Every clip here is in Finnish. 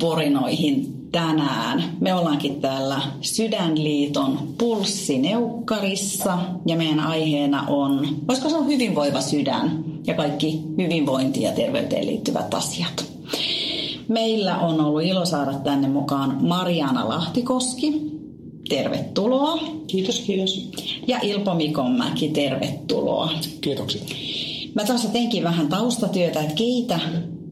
alkuporinoihin tänään. Me ollaankin täällä Sydänliiton pulssineukkarissa ja meidän aiheena on, voisiko se on hyvinvoiva sydän ja kaikki hyvinvointiin ja terveyteen liittyvät asiat. Meillä on ollut ilo saada tänne mukaan Mariana Lahtikoski. Tervetuloa. Kiitos, kiitos. Ja Ilpo Mikonmäki, tervetuloa. Kiitoksia. Mä taas teinkin vähän taustatyötä, että keitä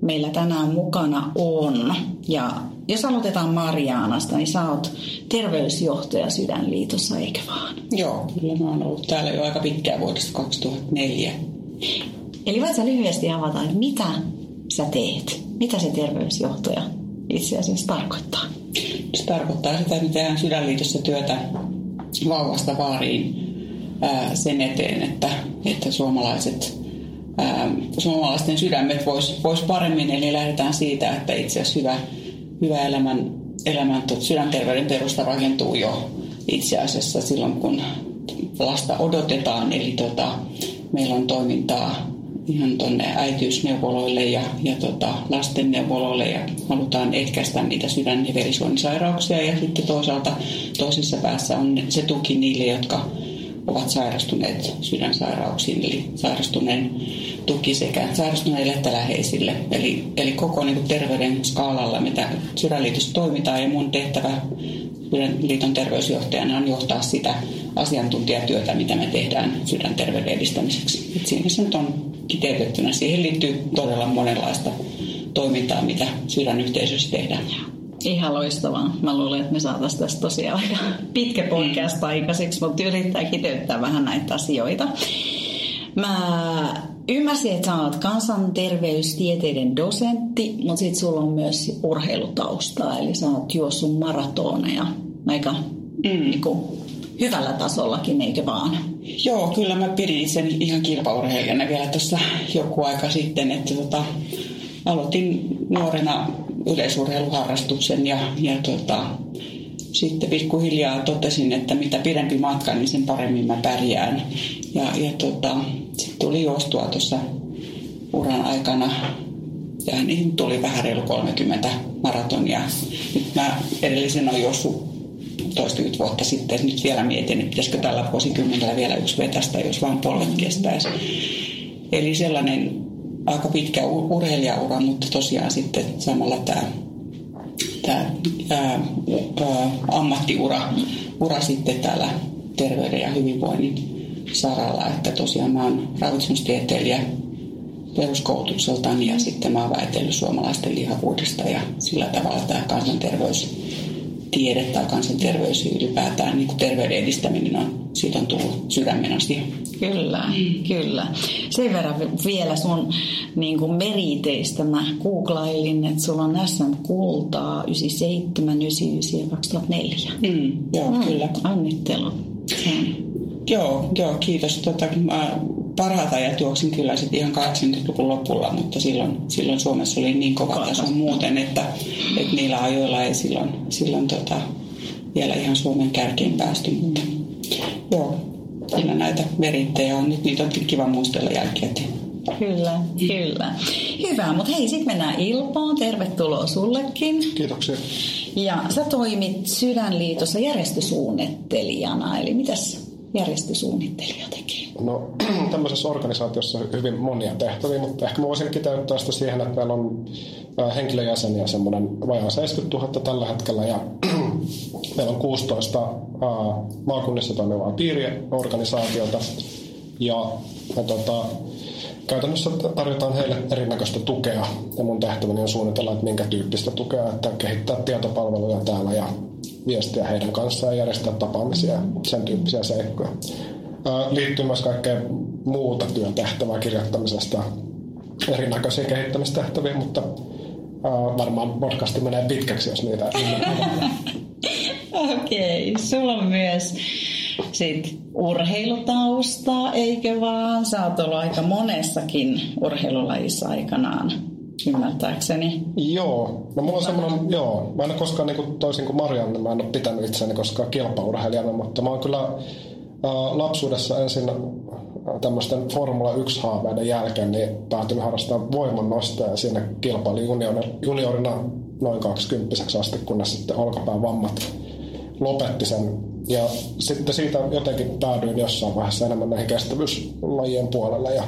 meillä tänään mukana on. Ja jos aloitetaan Marianasta, niin sä oot terveysjohtaja Sydänliitossa, eikö vaan? Joo, kyllä mä oon ollut täällä jo aika pitkään vuodesta 2004. Eli voit sä lyhyesti avata, että mitä sä teet? Mitä se terveysjohtaja itse asiassa tarkoittaa? Se tarkoittaa sitä, että tehdään Sydänliitossa työtä vauvasta vaariin sen eteen, että, että suomalaiset ää, suomalaisten sydämet vois, vois paremmin. Eli lähdetään siitä, että itse asiassa hyvä, hyvä elämän, elämän sydänterveyden perusta rakentuu jo itse asiassa silloin, kun lasta odotetaan. Eli tota, meillä on toimintaa ihan tuonne äitiysneuvoloille ja, ja tota, lastenneuvoloille ja halutaan ehkäistä niitä sydän- ja verisuonisairauksia ja sitten toisaalta toisessa päässä on se tuki niille, jotka ovat sairastuneet sydänsairauksiin, eli sairastuneen tuki sekä sairastuneille että läheisille. Eli, eli koko niin kuin terveyden skaalalla, mitä Sydänliitossa toimitaan ja mun tehtävä Sydänliiton terveysjohtajana on johtaa sitä asiantuntijatyötä, mitä me tehdään sydänterveyden edistämiseksi. Et siinä se nyt on kiteytettynä. Siihen liittyy todella monenlaista toimintaa, mitä sydänyhteisössä tehdään. Ihan loistavaa. Mä luulen, että me saataisiin tästä tosiaan aika pitkä podcast aikaiseksi, mutta yrittää kiteyttää vähän näitä asioita. Mä ymmärsin, että sä oot kansanterveystieteiden dosentti, mutta sit sulla on myös urheilutaustaa, eli sä oot juossut maratoneja aika mm. niin kuin, hyvällä tasollakin, eikö vaan? Joo, kyllä mä pidin sen ihan kilpaurheilijana vielä tuossa joku aika sitten, että tota, aloitin nuorena yleisurheiluharrastuksen ja, ja tota, sitten pikkuhiljaa totesin, että mitä pidempi matka, niin sen paremmin mä pärjään. Ja, ja tota, sitten tuli juostua tuossa uran aikana ja niin tuli vähän reilu 30 maratonia. Nyt mä edellisen on juossut toistakymmentä vuotta sitten, nyt vielä mietin, että pitäisikö tällä vuosikymmenellä vielä yksi vetästä, jos vain polvet kestäisi. Eli sellainen aika pitkä urheilijaura, mutta tosiaan sitten samalla tämä, tämä ammattiura ura sitten täällä terveyden ja hyvinvoinnin saralla, että tosiaan mä oon ravitsemustieteilijä peruskoulutukseltani ja sitten mä oon väitellyt suomalaisten lihavuudesta ja sillä tavalla tämä kansanterveys tiede tai kansanterveys ylipäätään niin kuin terveyden edistäminen on, siitä on tullut sydämen asia. Kyllä, mm. kyllä. Sen verran vielä sun niin kuin meriteistä mä googlailin, että sulla on SM Kultaa 97, 99 ja 2004. Mm, joo, mm, kyllä. Onnittelut. Joo, joo, kiitos. Tota, mä parhaat ajat juoksin kyllä sitten ihan 80-luvun lopulla, mutta silloin, silloin Suomessa oli niin kova taso muuten, että, että niillä ajoilla ei silloin, silloin tota, vielä ihan Suomen kärkeen päästy. Mutta joo, kyllä näitä merittejä on. Nyt niitä on kiva muistella jälkeen. Kyllä, kyllä. Hyvä, mutta hei, sitten mennään Ilpoon. Tervetuloa sullekin. Kiitoksia. Ja sä toimit Sydänliitossa järjestösuunnittelijana, eli mitäs järjestösuunnittelija tekee? No tämmöisessä organisaatiossa on hyvin monia tehtäviä, mutta ehkä mä voisin kiteyttää sitä siihen, että meillä on henkilöjäseniä semmoinen vajaa 70 000 tällä hetkellä ja meillä on 16 maakunnissa toimivaa piiriorganisaatiota ja me tota, käytännössä tarjotaan heille erinäköistä tukea ja mun tehtäväni on suunnitella, että minkä tyyppistä tukea, että kehittää tietopalveluja täällä ja viestiä heidän kanssaan ja järjestää tapaamisia sen tyyppisiä seikkoja. Liittyy myös kaikkea muuta työn tehtävää kirjoittamisesta, erinäköisiä kehittämistehtäviä, mutta varmaan podcasti menee pitkäksi, jos niitä Okei, okay. sulla on myös sit urheilutaustaa, eikö vaan? Sä oot ollut aika monessakin urheilulajissa aikanaan ymmärtääkseni. Joo, no mulla on semmoinen, joo, mä en ole koskaan niin kuin, toisin kuin Marianne, mä en ole pitänyt itseäni koskaan kilpaurheilijana, mutta mä oon kyllä ä, lapsuudessa ensin tämmöisten Formula 1-haaveiden jälkeen niin päätynyt harrastamaan voimannosta ja siinä kilpailin juniorina, juniorina noin 20 asti, kunnes sitten olkapään vammat lopetti sen. Ja sitten siitä jotenkin päädyin jossain vaiheessa enemmän näihin kestävyyslajien puolelle ja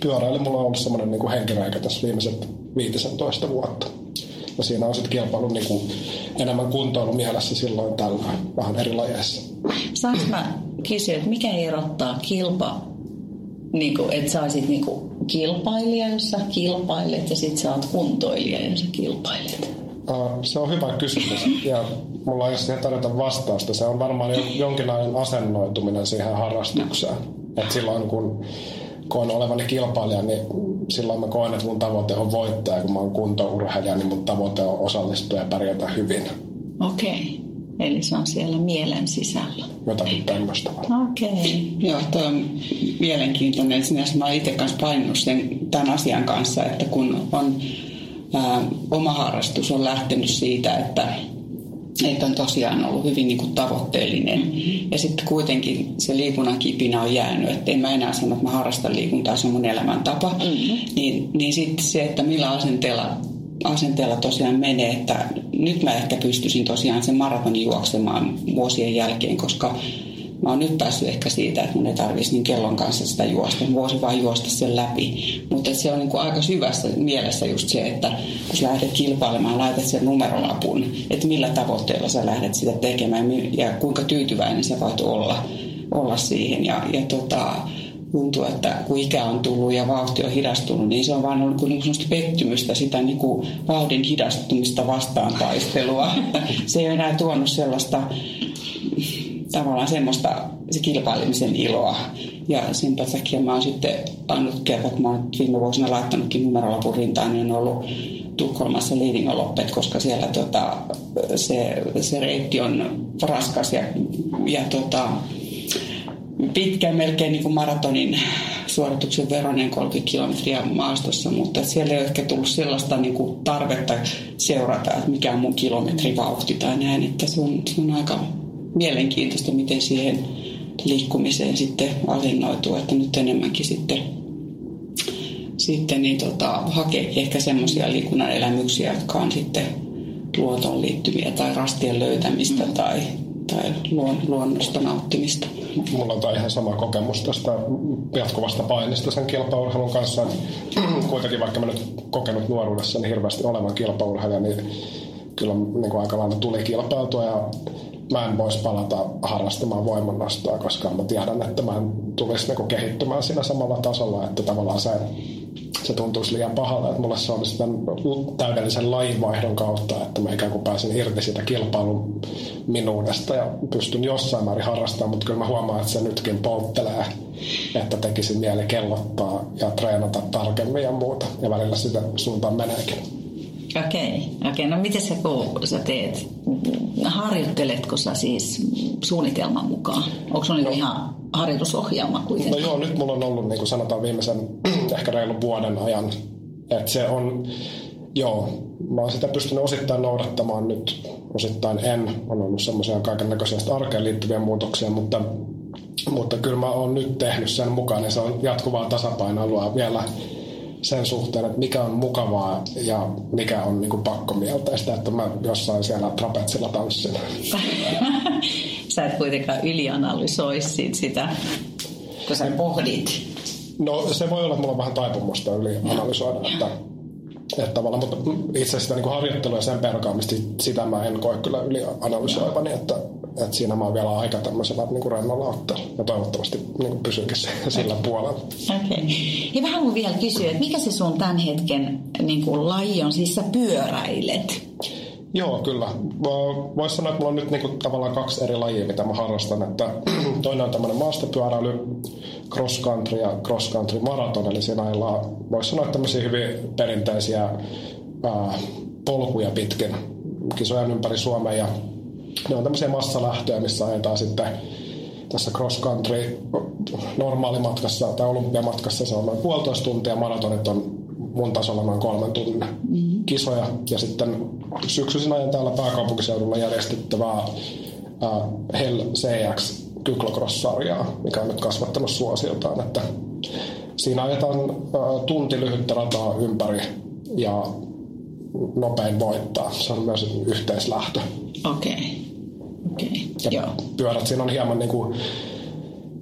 pyöräily mulla on ollut semmoinen niin henkireikä tässä viimeiset 15 vuotta. Ja siinä on sitten kilpailu niin kuin enemmän kuntoilu mielessä silloin tällä vähän eri lajeissa. Saanko mä kysyä, että mikä erottaa kilpa, niin kuin, että sä olisit niin kuin kilpailija, jos sä kilpailet, ja sitten sä oot kuntoilija, jos sä kilpailet? Uh, se on hyvä kysymys, ja mulla ei siihen tarjota vastausta. Se on varmaan jonkinlainen asennoituminen siihen harrastukseen. Et silloin kun koen olevani kilpailija, niin silloin mä koen, että mun tavoite on voittaa. Kun mä oon kuntourheilija, niin mun tavoite on osallistua ja pärjätä hyvin. Okei. Okay. Eli se on siellä mielen sisällä. Jotakin tämmöistä. Okei. Okay. Joo, tuo on mielenkiintoinen. Sinänsä mä oon itse kanssa painunut sen, tämän asian kanssa, että kun on ää, oma harrastus on lähtenyt siitä, että että on tosiaan ollut hyvin niin kuin tavoitteellinen. Mm-hmm. Ja sitten kuitenkin se liikunnan kipinä on jäänyt, että en mä enää sano, että mä harrastan liikuntaa, se on mun elämäntapa. Mm-hmm. Niin, niin sitten se, että millä asenteella, asenteella tosiaan menee, että nyt mä ehkä pystyisin tosiaan sen maratonin juoksemaan vuosien jälkeen, koska mä oon nyt päässyt ehkä siitä, että mun ei tarvitsisi niin kellon kanssa sitä juosta. Mä voisin vaan juosta sen läpi. Mutta se on niin kuin aika syvässä mielessä just se, että kun sä lähdet kilpailemaan, laitat sen numerolapun, että millä tavoitteella sä lähdet sitä tekemään ja kuinka tyytyväinen sä voit olla, olla siihen. Ja, ja tota, tuntuu, että kun ikä on tullut ja vauhti on hidastunut, niin se on vaan ollut niin kuin pettymystä, sitä niin kuin vauhdin hidastumista vastaan taistelua. se ei enää tuonut sellaista tavallaan semmoista se kilpailemisen iloa. Ja sen takia mä oon sitten ainut kerta, kun mä oon viime vuosina laittanutkin numerolapun rintaan, niin on ollut Tukholmassa Liidingoloppet, koska siellä tota, se, se reitti on raskas ja, ja tota, pitkä, melkein niin kuin maratonin suorituksen veronen 30 kilometriä maastossa, mutta siellä ei ole ehkä tullut sellaista niin kuin tarvetta seurata, että mikä on mun kilometrivauhti tai näin, että se on, se on aika mielenkiintoista, miten siihen liikkumiseen sitten asennoituu, että nyt enemmänkin sitten, sitten niin tota, hakee ehkä semmoisia liikunnan elämyksiä, jotka on sitten luontoon liittyviä tai rastien löytämistä mm. tai, tai luon, luonnosta nauttimista. Mulla on ihan sama kokemus tästä jatkuvasta painista sen kilpaurheilun kanssa. Kuitenkin vaikka mä nyt kokenut nuoruudessa niin hirveästi olevan kilpaurheilija, niin kyllä niin kuin aika lailla tuli kilpailtua ja mä en voisi palata harrastamaan voimannostoa, koska mä tiedän, että mä en tulisi niinku kehittymään siinä samalla tasolla, että tavallaan se, se tuntuisi liian pahalle, että mulle se olisi tämän täydellisen lajinvaihdon kautta, että mä ikään kuin pääsin irti siitä kilpailun minuudesta ja pystyn jossain määrin harrastamaan, mutta kyllä mä huomaan, että se nytkin polttelee, että tekisi mieli kellottaa ja treenata tarkemmin ja muuta, ja välillä sitä suuntaan meneekin. Okei, okay. okay. no miten sä, kun sä teet, harjoitteletko sä siis suunnitelman mukaan? Onko se no. ihan harjoitusohjelma kuitenkin? No joo, nyt mulla on ollut niin kuin sanotaan viimeisen ehkä reilun vuoden ajan, että se on, joo, mä oon sitä pystynyt osittain noudattamaan nyt, osittain en. On ollut semmoisia kaiken näköisiä arkeen liittyviä muutoksia, mutta, mutta kyllä mä oon nyt tehnyt sen mukaan ja se on jatkuvaa tasapainoilua vielä sen suhteen, että mikä on mukavaa ja mikä on niin pakkomielteistä, että mä jossain siellä trapetsilla tanssin. Sä et kuitenkaan ylianalysoi sitä, kun sä pohdit. No se voi olla, että mulla on vähän taipumusta ylianalysoida, että, että tavallaan, mutta itse sitä niin harjoittelua ja sen perkaamista, sitä mä en koe kyllä ylianalysoivani, että että siinä mä oon vielä aika tämmöisellä niin kuin rennolla ottaa. Ja toivottavasti niin kuin pysynkin sillä okay. puolella. Okei. Okay. Ja vähän mun vielä kysyä, että mikä se sun tämän hetken niin kuin laji on? Siis sä pyöräilet. Joo, kyllä. Voisi sanoa, että mulla on nyt niinku tavallaan kaksi eri lajia, mitä mä harrastan. Että toinen on tämmöinen maastopyöräily, cross country ja cross country maraton. Eli siinä ajellaan, voisi sanoa, tämmöisiä hyvin perinteisiä ää, polkuja pitkin kisojen ympäri Suomea. Ja ne on tämmöisiä massalähtöjä, missä ajetaan sitten tässä cross country normaalimatkassa tai olympiamatkassa se on noin puolitoista tuntia, maratonit on mun tasolla noin kolmen tunnin mm-hmm. Kisoja. Ja sitten syksyisin ajan täällä pääkaupunkiseudulla järjestettävää äh, Hell CX kyklocross-sarjaa, mikä on nyt kasvattanut suosiotaan, että siinä ajetaan tunti lyhyttä rataa ympäri ja nopein voittaa. Se on myös yhteislähtö. Okei. Okay. Okay. joo. Pyörät siinä on hieman niin kuin,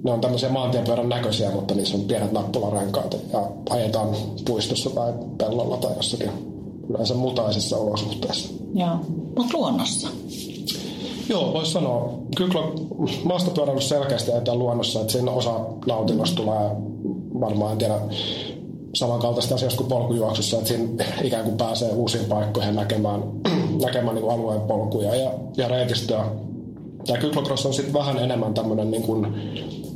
ne on tämmöisiä maantiepyörän näköisiä, mutta niissä on pienet nappularenkaat ja ajetaan puistossa tai pellolla tai jossakin yleensä mutaisissa olosuhteissa. Joo, mutta luonnossa. Joo, voisi sanoa. Kyllä maastopyöräilys selkeästi ajetaan luonnossa, että siinä osa nautinnosta tulee varmaan, en tiedä, samankaltaista asiasta kuin polkujuoksussa, että siinä ikään kuin pääsee uusiin paikkoihin näkemään, näkemään niin alueen polkuja ja, ja reitistöä. Tämä kyklocross on sitten vähän enemmän tämmöinen niin kuin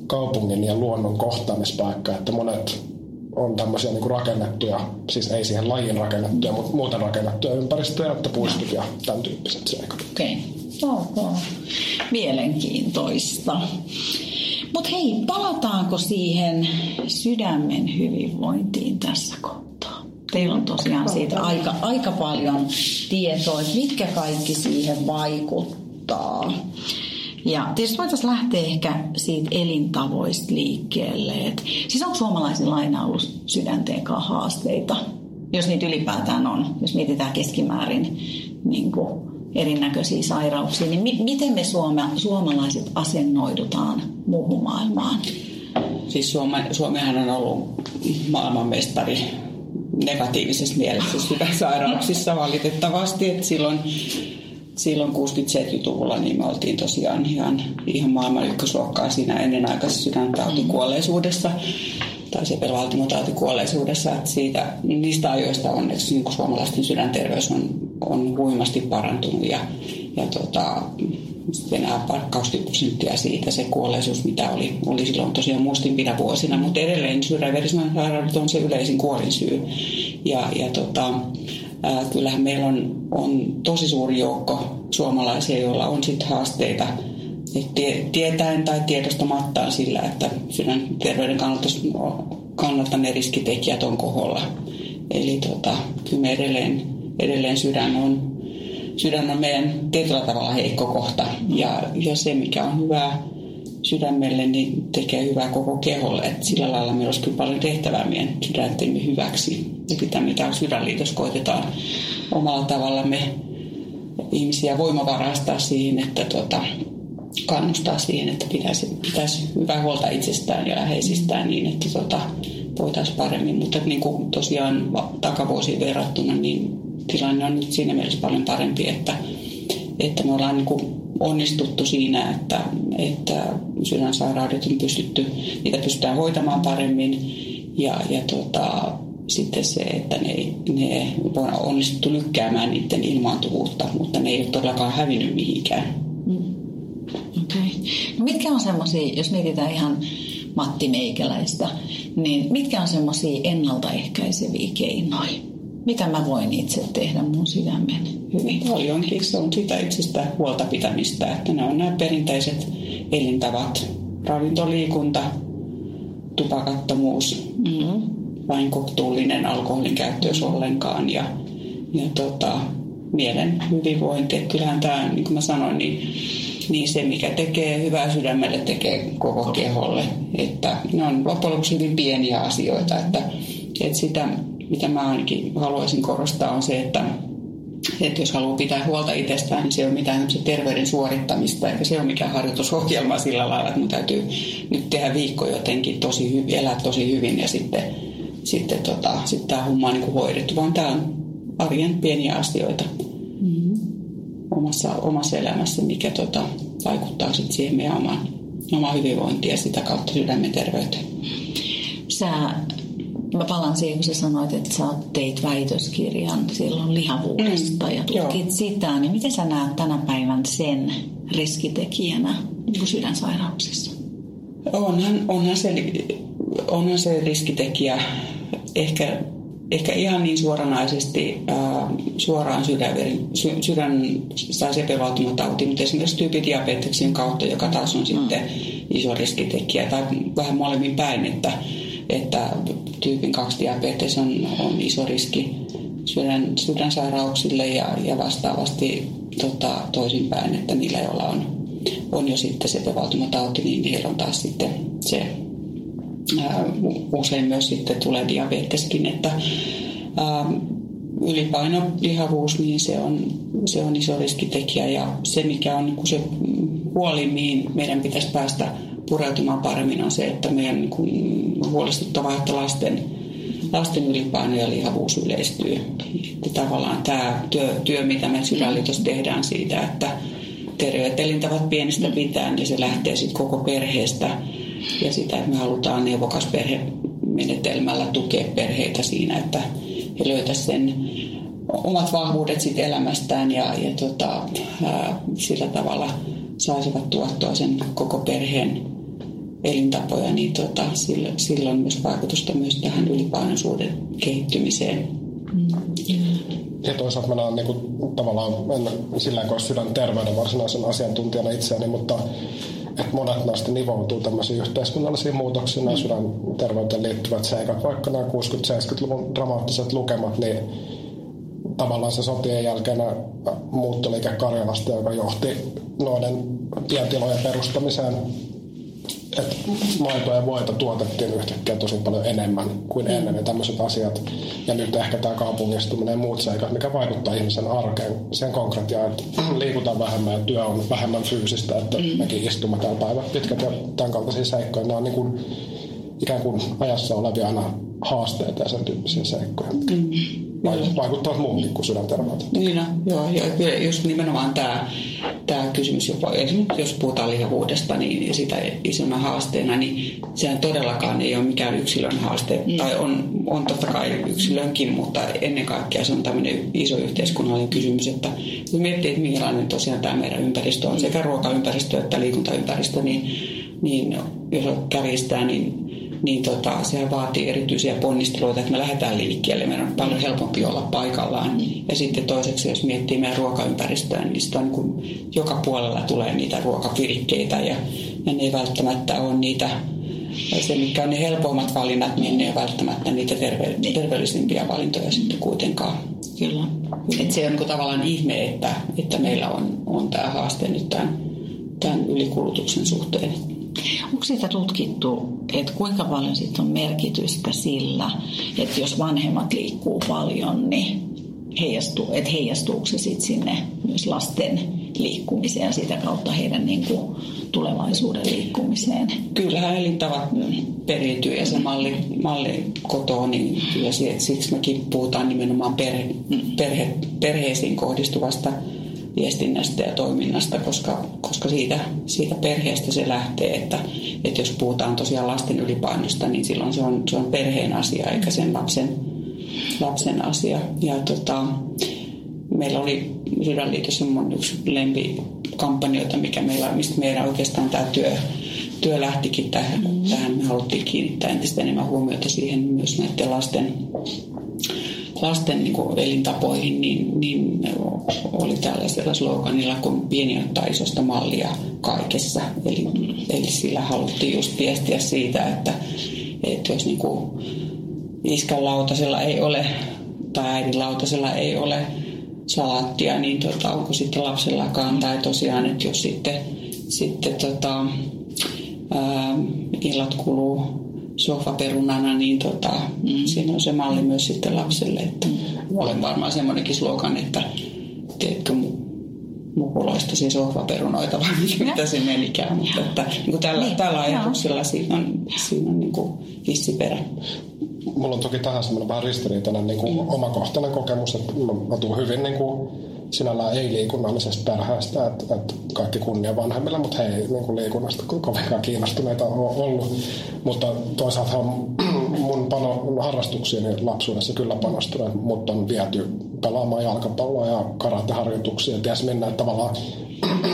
kaupungin ja luonnon kohtaamispaikka, että monet on tämmöisiä niin kuin rakennettuja, siis ei siihen lajin rakennettuja, mutta muuten rakennettuja ympäristöjä, että puistot ja tämän tyyppiset seikat. Okei, okay. okay. mielenkiintoista. Mutta hei, palataanko siihen sydämen hyvinvointiin tässä kohtaa? Teillä on tosiaan siitä aika, aika paljon tietoa, että mitkä kaikki siihen vaikuttaa. Ja tietysti voitaisiin lähteä ehkä siitä elintavoista liikkeelle. Et, siis onko suomalaisilla aina ollut sydänteen haasteita, jos niitä ylipäätään on, jos mietitään keskimäärin niin kuin erinäköisiä sairauksia, niin mi- miten me suome- suomalaiset asennoidutaan muuhun maailmaan? Siis Suome, Suomihan on ollut maailmanmestari negatiivisessa mielessä sydänsairauksissa valitettavasti. Että silloin, silloin 60-70-luvulla niin me oltiin tosiaan ihan, ihan maailman ykkösluokkaa siinä ennenaikaisessa sydäntautikuolleisuudessa tai sepelvaltimotautikuolleisuudessa. Että siitä, niistä ajoista onneksi niin suomalaisten sydänterveys on on huimasti parantunut ja, ja tota, enää 20 prosenttia siitä se kuolleisuus, mitä oli, oli silloin tosiaan muistinpinä vuosina, mutta edelleen sydänverismasairaudet on se yleisin kuolinsyy. Ja, ja tota, ää, kyllähän meillä on, on tosi suuri joukko suomalaisia, joilla on sitten haasteita tie, tietäen tai tiedostamattaan sillä, että sydänterveyden kannalta, kannalta ne riskitekijät on koholla. Eli tota, kyllä me edelleen edelleen sydän on, sydän on meidän tietyllä tavalla heikko kohta. Ja, ja se, mikä on hyvää sydämelle, niin tekee hyvää koko keholle. Et sillä lailla meillä olisi kyllä paljon tehtävää meidän sydäntemme hyväksi. Ja sitä, mitä sydänliitos koitetaan omalla tavallamme ihmisiä voimavarastaa siihen, että tota, kannustaa siihen, että pitäisi, pitäisi hyvää huolta itsestään ja läheisistään niin, että tota, voitaisiin paremmin. Mutta niin kuin tosiaan takavuosiin verrattuna, niin tilanne on nyt siinä mielessä paljon parempi, että, että me ollaan niin kuin onnistuttu siinä, että, että sydänsairaudet on pystytty, niitä pystytään hoitamaan paremmin ja, ja tota, sitten se, että ne, ne on onnistuttu lykkäämään niiden ilmaantuvuutta, mutta ne ei ole todellakaan hävinnyt mihinkään. Mm. Okay. No mitkä on semmoisia, jos mietitään ihan Matti Meikäläistä, niin mitkä on semmoisia ennaltaehkäiseviä keinoja? Mitä mä voin itse tehdä mun sydämen hyvin. Paljonkin se on sitä itsestään huolta pitämistä, että ne on nämä perinteiset elintavat, ravintoliikunta, tupakattomuus, mm-hmm. vain kohtuullinen alkoholin käyttö, jos ollenkaan, ja, ja tota, mielen hyvinvointi. Että kyllähän tämä, niin kuin mä sanoin, niin, niin se, mikä tekee hyvää sydämelle, tekee koko keholle. Että ne on loppujen lopuksi hyvin pieniä asioita, että, että sitä mitä mä ainakin haluaisin korostaa, on se, että, että jos haluaa pitää huolta itsestään, niin se ei ole mitään terveyden suorittamista, eikä se ole mikään harjoitusohjelma sillä lailla, että mun täytyy nyt tehdä viikko jotenkin tosi hyvin, elää tosi hyvin ja sitten, sitten tota, sitten tämä homma on niin hoidettu, vaan tämä on arjen pieniä asioita mm-hmm. omassa, omassa elämässä, mikä tota, vaikuttaa sitten siihen meidän omaan, omaan hyvinvointiin ja sitä kautta sydämen terveyteen. Sä Mä palaan siihen, kun sä sanoit, että sä teit väitöskirjan silloin lihavuudesta mm, ja tutkit joo. sitä, niin miten sä näet tänä päivän sen riskitekijänä niin sydänsairauksissa? Onhan, onhan, se, onhan se riskitekijä ehkä, ehkä ihan niin suoranaisesti äh, suoraan sydän, sy, sydän tai sepelvaltimotauti, mutta esimerkiksi tyypidiabeteksen kautta, joka taas on mm. sitten iso riskitekijä, tai vähän molemmin päin, että että tyypin 2 diabetes on, on iso riski sydän, sydänsairauksille ja, ja vastaavasti tota, toisinpäin, että niillä, joilla on, on jo sitten sepelvaltimotauti, niin heillä on taas sitten se ää, usein myös sitten tulee diabeteskin, että ää, ylipaino, lihavuus, niin se on, se on iso riskitekijä ja se mikä on niin se huoli, mihin meidän pitäisi päästä pureutumaan paremmin on se, että meidän niin kuin, huolestuttavaa, että lasten, lasten ylipaino ja lihavuus yleistyy. Että tavallaan tämä työ, työ mitä me sydänliitossa tehdään siitä, että terveet elintavat pienestä pitää, niin se lähtee sitten koko perheestä ja sitä, että me halutaan neuvokas perhemenetelmällä tukea perheitä siinä, että he löytäisivät sen omat vahvuudet sit elämästään ja, ja tota, ää, sillä tavalla saisivat tuottua sen koko perheen elintapoja, niin tota, sillä, sillä on myös vaikutusta myös tähän ylipainoisuuden kehittymiseen. Mm. Ja toisaalta mä näen niin kuin, tavallaan, en sillä kuin sydänterveyden varsinaisen asiantuntijana itseäni, mutta että monet näistä nivoutuu tämmöisiin yhteiskunnallisiin muutoksiin, nämä sydänterveyteen liittyvät seikat, vaikka nämä 60-70-luvun dramaattiset lukemat, niin tavallaan se sotien jälkeen muuttoliike Karjalasta, joka johti noiden pientilojen perustamiseen että maitoa ja voita tuotettiin yhtäkkiä tosi paljon enemmän kuin mm. ennen ja tämmöiset asiat. Ja nyt ehkä tämä kaupungistuminen ja muut seikat, mikä vaikuttaa ihmisen arkeen, sen konkretiaan, että liikutaan vähemmän ja työ on vähemmän fyysistä, että mm. mekin istumme täällä päivät pitkät ja tämän kaltaisia seikkoja. Nämä on niin kuin, ikään kuin ajassa olevia aina haasteita ja sen tyyppisiä seikkoja. Mm vaikuttavat muuhunkin kuin sydänterveyteen. Niin, no, joo, joo, kyllä just nimenomaan tämä, tämä kysymys, jopa, jos puhutaan lihavuudesta niin sitä isona haasteena, niin sehän todellakaan ei ole mikään yksilön haaste. Mm. Tai on, on totta kai yksilönkin, mutta ennen kaikkea se on tämmöinen iso yhteiskunnallinen kysymys, että kun miettii, että minkälainen tosiaan tämä meidän ympäristö on, sekä ruokaympäristö että liikuntaympäristö, niin, niin jos kärjistää, niin niin tota, se vaatii erityisiä ponnisteluita, että me lähdetään liikkeelle. Meidän on paljon helpompi olla paikallaan. Ja sitten toiseksi, jos miettii meidän ruokaympäristöä, niin sitä on niin joka puolella tulee niitä ruokapirikkeitä ja, ja ne ei välttämättä ole niitä se, mikä on ne helpommat valinnat, niin ne ei välttämättä niitä terve- terveellisimpiä valintoja sitten kuitenkaan. Kyllä. Et se on niin tavallaan ihme, että, että meillä on, on tämä haaste nyt tämän, tämän ylikulutuksen suhteen. Onko siitä tutkittu, että kuinka paljon siitä on merkitystä sillä, että jos vanhemmat liikkuu paljon, niin heijastuu, että heijastuuko se sitten sinne myös lasten liikkumiseen ja sitä kautta heidän niin kuin, tulevaisuuden liikkumiseen. Kyllähän elintavat periytyy ja se malli, malli kotoa, niin kyllä siksi mekin puhutaan nimenomaan perhe, perhe, perheisiin kohdistuvasta viestinnästä ja toiminnasta, koska, koska siitä, siitä perheestä se lähtee, että, että jos puhutaan tosiaan lasten ylipainosta, niin silloin se on, se on perheen asia eikä sen lapsen, lapsen asia. Ja tota, meillä oli Sydänliitossa yksi lempikampanjoita, mikä meillä, mistä meidän oikeastaan tämä työ, työ lähtikin tähän. Mm-hmm. Tähän me haluttiin kiinnittää entistä enemmän huomiota siihen myös näiden lasten lasten niin kuin elintapoihin, niin, niin oli tällaisella sloganilla kuin pieni ottaa isosta mallia kaikessa. Eli, eli sillä haluttiin just viestiä siitä, että, että jos niin kuin iskän lautasella ei ole tai äidin lautasella ei ole salaattia, niin tota, onko sitten lapsellakaan. Tai tosiaan, että jos sitten, sitten tota, ää, illat kuluu sohvaperunana, niin tota, mm. siinä on se malli myös sitten lapselle. Että olen varmaan semmoinenkin slogan, että teetkö mukuloista siis sohvaperunoita vai mitä se menikään. Mutta että, niin kuin tällä, niin, tällä ajatuksella siinä on, siinä on niin kuin perä. Mulla on toki tähän semmoinen vähän ristiriitainen niin kuin mm. omakohtainen kokemus, että mä, mä tuun hyvin niin kuin sinällään ei-liikunnallisesta perheestä, että, että kaikki kunnia vanhemmille, mutta he ei niin kuin liikunnasta kovinkaan kiinnostuneita ole ollut. Mutta toisaalta mun pano, harrastuksiin lapsuudessa kyllä panostunut, mutta on viety pelaamaan jalkapalloa ja karateharjoituksia. Ties minne, että tavallaan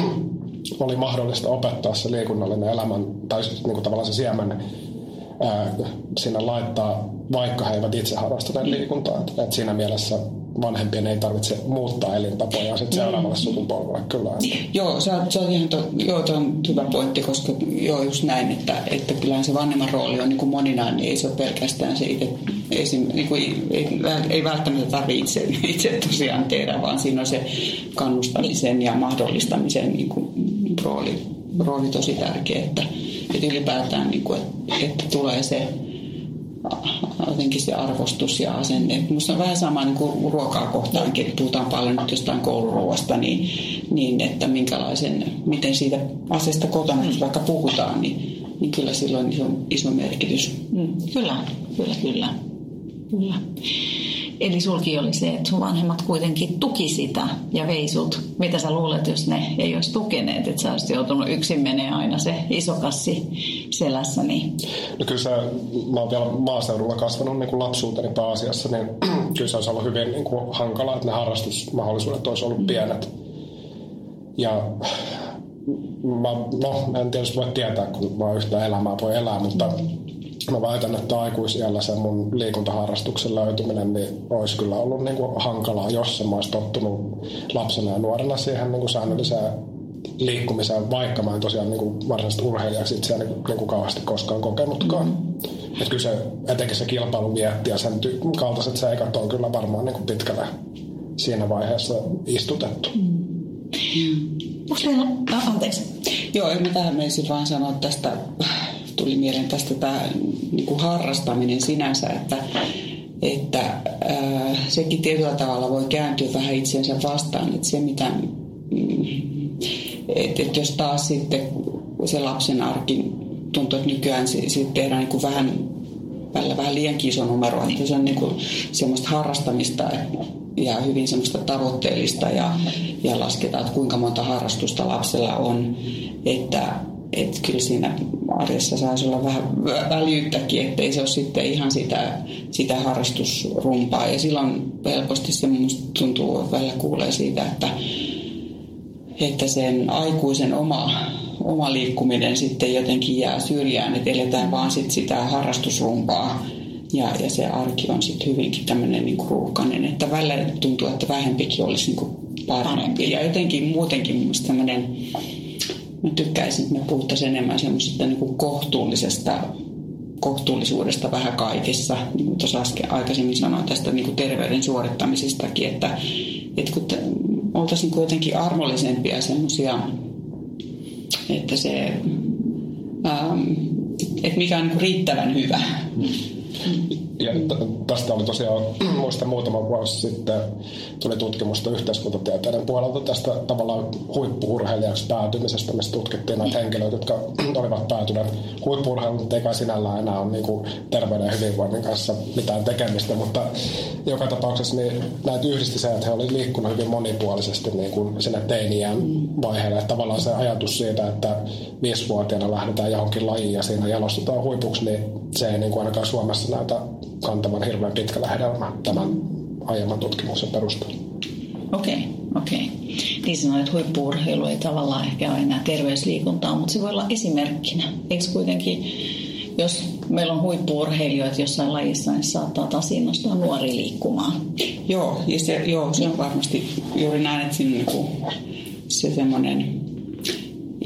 oli mahdollista opettaa se liikunnallinen elämän, tai siis niin kuin tavallaan se siemen sinne laittaa, vaikka he eivät itse harrastaneet liikuntaa. Et, et siinä mielessä vanhempien ei tarvitse muuttaa elintapoja sitten seuraavalle sukupolvelle kyllä. Joo, se on, se on ihan to, joo, to on hyvä pointti, koska joo, just näin, että, että kyllähän se vanhemman rooli on niin kuin moninainen, niin ei se ole pelkästään se itse, esim, niin kuin, ei, ei välttämättä tarvitse itse, itse tosiaan tehdä, vaan siinä on se kannustamisen ja mahdollistamisen niin kuin, rooli, rooli tosi tärkeä, että, että ylipäätään, niin kuin, että, että tulee se jotenkin se arvostus ja asenne. Minusta on vähän sama niin kuin ruokaa kohtaankin, että puhutaan paljon nyt jostain kouluruoasta, niin, niin että minkälaisen, miten siitä asiasta kotona, mm. vaikka puhutaan, niin, niin kyllä sillä on iso, iso merkitys. Mm. Kyllä, kyllä, kyllä. kyllä. Eli sulki oli se, että sun vanhemmat kuitenkin tuki sitä ja vei sut. Mitä sä luulet, jos ne ei olisi tukeneet, että sä olisit joutunut yksin menee aina se iso kassi selässä? Niin... No kyllä se, mä oon vielä maaseudulla kasvanut niin kuin lapsuuteni pääasiassa, niin kyllä se olisi ollut hyvin niin kuin hankala, että ne harrastusmahdollisuudet olisi ollut pienet. Ja mä, no, en tietysti voi tietää, kun mä yhtä elämää voi elää, mutta mä väitän, että aikuisiellä sen mun liikuntaharrastuksen löytyminen niin olisi kyllä ollut niin kuin hankalaa, jos mä olisi tottunut lapsena ja nuorena siihen niin kuin säännölliseen liikkumiseen, vaikka mä en tosiaan niin kuin varsinaisesti urheilijaksi itseäni niin, kuin kauheasti koskaan kokenutkaan. Mm-hmm. Että kyllä se, etenkin se vietti ja sen ty- kaltaiset seikat on kyllä varmaan niin kuin pitkälle siinä vaiheessa istutettu. Mm. Onko teillä, anteeksi. Joo, en mä tähän meisin vaan sanoa tästä tuli mieleen tästä tämä niin kuin harrastaminen sinänsä, että, että ää, sekin tietyllä tavalla voi kääntyä vähän itseensä vastaan, että se mitä, mm, että, että jos taas sitten se lapsen arki tuntuu, että nykyään siitä tehdään niin kuin vähän välillä vähän liian iso numero, että se on niin kuin semmoista harrastamista ja hyvin semmoista tavoitteellista ja, ja lasketaan, että kuinka monta harrastusta lapsella on, että että kyllä siinä arjessa saisi olla vähän väljyyttäkin, ettei se ole sitten ihan sitä, sitä harrastusrumpaa. Ja silloin helposti se minusta tuntuu, että välillä kuulee siitä, että, että sen aikuisen oma, oma liikkuminen sitten jotenkin jää syrjään, että eletään vaan sit sitä harrastusrumpaa. Ja, ja se arki on sitten hyvinkin tämmöinen niin ruuhkainen, että välillä tuntuu, että vähempikin olisi niin parempi. Ja jotenkin muutenkin mun tämmöinen mä tykkäisin, että me puhuttaisiin enemmän semmoisesta niin kohtuullisesta kohtuullisuudesta vähän kaikessa, niin kuin tuossa äsken aikaisemmin sanoin tästä niin kuin terveyden suorittamisestakin, että, että kun oltaisiin kuitenkin armollisempia semmoisia, että se, ähm, että mikä on niin riittävän hyvä. Ja tästä oli tosiaan, muista muutama vuosi sitten, tuli tutkimusta yhteiskuntatieteiden puolelta tästä tavallaan huippuurheilijaksi päätymisestä, missä tutkittiin näitä henkilöitä, jotka olivat päätyneet huippuurheiluun, mutta eikä sinällään enää ole niin terveyden ja hyvinvoinnin kanssa mitään tekemistä, mutta joka tapauksessa niin näitä yhdisti se, että he olivat liikkunut hyvin monipuolisesti niin kuin sinne teiniään vaiheelle. Että tavallaan se ajatus siitä, että viisivuotiaana lähdetään johonkin lajiin ja siinä jalostutaan huipuksi, niin se ei niin kuin ainakaan Suomessa näytä kantavan hirveän pitkällä hedelmä tämän aiemman tutkimuksen perusteella. Okei, okay, okei. Okay. Niin sanoin, että huippuurheilu ei tavallaan ehkä ole enää terveysliikuntaa, mutta se voi olla esimerkkinä. Eikö kuitenkin, jos meillä on huippuurheilijoita jossain lajissa, niin saattaa taas innostaa nuori liikkumaan. Joo, ja se, joo, se on varmasti juuri näin, että siinä on se semmoinen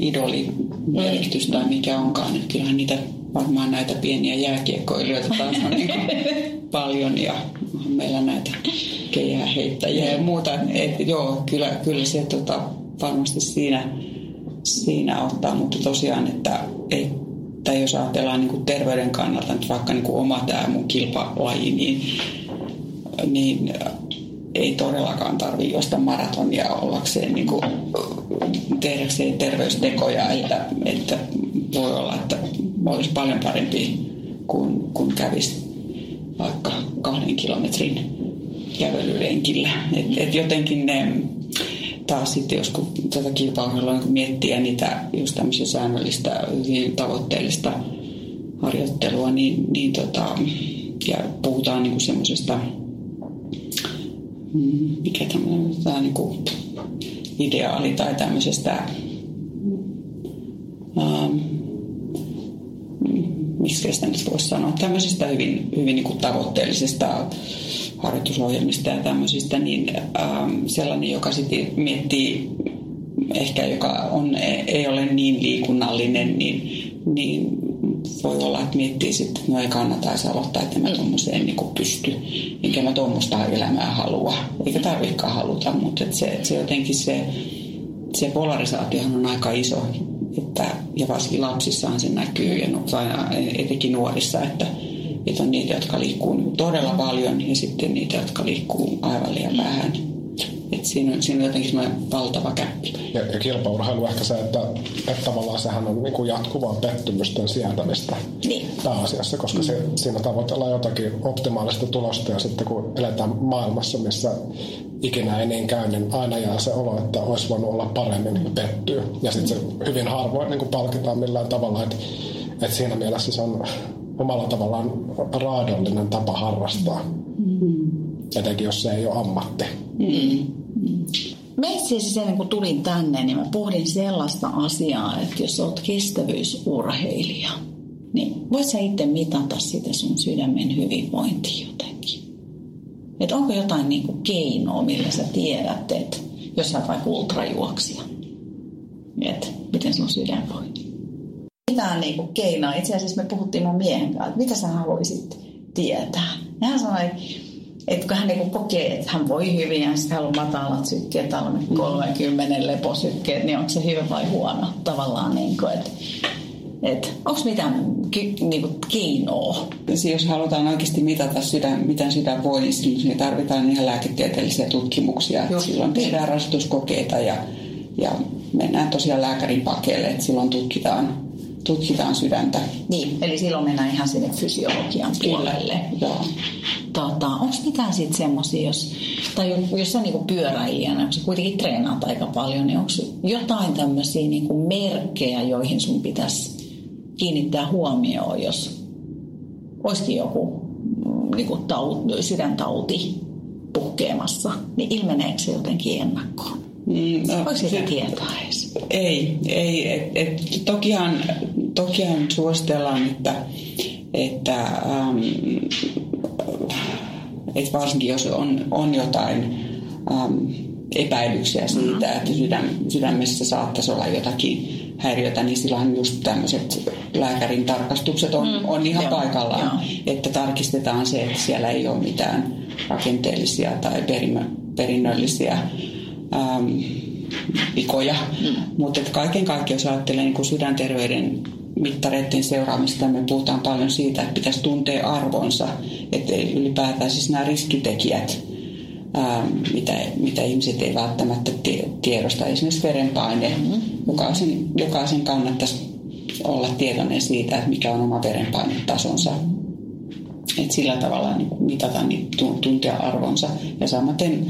idolimerkitys tai mikä onkaan. Että kyllähän niitä varmaan näitä pieniä jääkiekkoilijoita taas on niin paljon ja meillä näitä keihääheittäjiä ja muuta. Et, joo, kyllä, kyllä se tota, varmasti siinä, siinä ottaa, mutta tosiaan, että ei, tai jos ajatellaan niin kuin terveyden kannalta, nyt vaikka niin kuin oma tämä mun kilpalaji, niin, niin ei todellakaan tarvitse juosta maratonia ollakseen niin kuin, tehdäkseen terveystekoja, että, että voi olla, että olisi paljon parempi kuin, kun kävisi vaikka kahden kilometrin kävelylenkillä. Et, et jotenkin ne, taas sitten jos kun tätä kilpaurheilua niin miettii ja niitä just tämmöisiä säännöllistä, hyvin tavoitteellista harjoittelua, niin, niin tota, ja puhutaan niin semmoisesta, mm, mikä tämä niin kuin ideaali tai tämmöisestä ähm, miksi sitä nyt voisi sanoa, tämmöisistä hyvin, hyvin niin kuin tavoitteellisista harjoitusohjelmista ja tämmöisistä, niin ähm, sellainen, joka sitten miettii ehkä, joka on, ei ole niin liikunnallinen, niin, niin voi olla, että miettii sitten, että no ei kannattaisi aloittaa, että mä mm. tuommoiseen niin pysty, enkä mä tuommoista elämää halua, eikä tarvikaan haluta, mutta että se, että se jotenkin se, se polarisaatiohan on aika iso että, ja varsinkin lapsissahan se näkyy ja etenkin nuorissa, että, Että on niitä, jotka liikkuu todella paljon ja sitten niitä, jotka liikkuu aivan liian vähän. Et siinä, on, siinä on jotenkin semmoinen valtava käppi. Ja, ja kilpaurheilu ehkä se, että, että tavallaan sehän on niin kuin jatkuvaa pettymysten sietämistä Niin. pääasiassa, koska mm. se, siinä tavoitellaan jotakin optimaalista tulosta ja sitten kun eletään maailmassa, missä ikinä ei niin käy, niin aina jää se olo, että olisi voinut olla paremmin pettyy. Ja sitten se hyvin harvoin niin kuin palkitaan millään tavalla, että, että siinä mielessä se on omalla tavallaan raadollinen tapa harrastaa. Mm. Etenkin jos se ei ole ammatti. Mm. Mä itse asiassa kuin tulin tänne, niin mä pohdin sellaista asiaa, että jos olet kestävyysurheilija, niin voit sä itse mitata sitä sun sydämen hyvinvointia jotenkin? Että onko jotain niin kuin keinoa, millä sä tiedät, että jos sä vaikka ultrajuoksija, että miten sun sydän voi? Mitään niin kuin keinoa. Itse asiassa me puhuttiin mun miehen kanssa, että mitä sä haluaisit tietää. Ja hän sanoi, että kun hän niin kokee, että hän voi hyvin ja sitten haluaa matalat sykkeet, tällainen 30 leposykkeet, niin onko se hyvä vai huono tavallaan. Niin kuin, että, että onko mitään niin kuin, keinoa? Jos halutaan oikeasti mitata sydän, miten sydän voi, niin tarvitaan ihan lääketieteellisiä tutkimuksia. Joo. Silloin tehdään rasistuskokeita ja, ja mennään tosiaan lääkärin pakeille, että silloin tutkitaan tutkitaan sydäntä. Niin, eli silloin mennään ihan sinne fysiologian puolelle. Joo. Tota, onko mitään sitten semmoisia, jos, tai jos sä niinku pyöräilijänä, kun sä kuitenkin treenaat aika paljon, niin onko jotain tämmöisiä niinku merkkejä, joihin sun pitäisi kiinnittää huomioon, jos olisikin joku niinku taut, sydäntauti puhkeamassa, niin ilmeneekö se jotenkin ennakkoon? Mm, no, Onko sitä tietoa edes? Ei, ei et, et, tokihan, tokihan suositellaan, että, että, ähm, että varsinkin jos on, on jotain ähm, epäilyksiä siitä, mm-hmm. että sydäm, sydämessä saattaisi olla jotakin häiriötä, niin silloin just tämmöiset lääkärin tarkastukset on, mm, on ihan joo, paikallaan, joo. että tarkistetaan se, että siellä ei ole mitään rakenteellisia tai perimä, perinnöllisiä ähm, vikoja. Mm. Mutta kaiken kaikkiaan, jos ajattelee niin sydänterveyden mittareiden seuraamista, me puhutaan paljon siitä, että pitäisi tuntea arvonsa, että ylipäätään siis nämä riskitekijät, ää, mitä, mitä ihmiset ei välttämättä tiedosta, esimerkiksi verenpaine. Mm-hmm. Jokaisen, jokaisen kannattaisi olla tietoinen siitä, että mikä on oma verenpainetasonsa. Et sillä tavalla niin mitata niin tuntea arvonsa. Ja samaten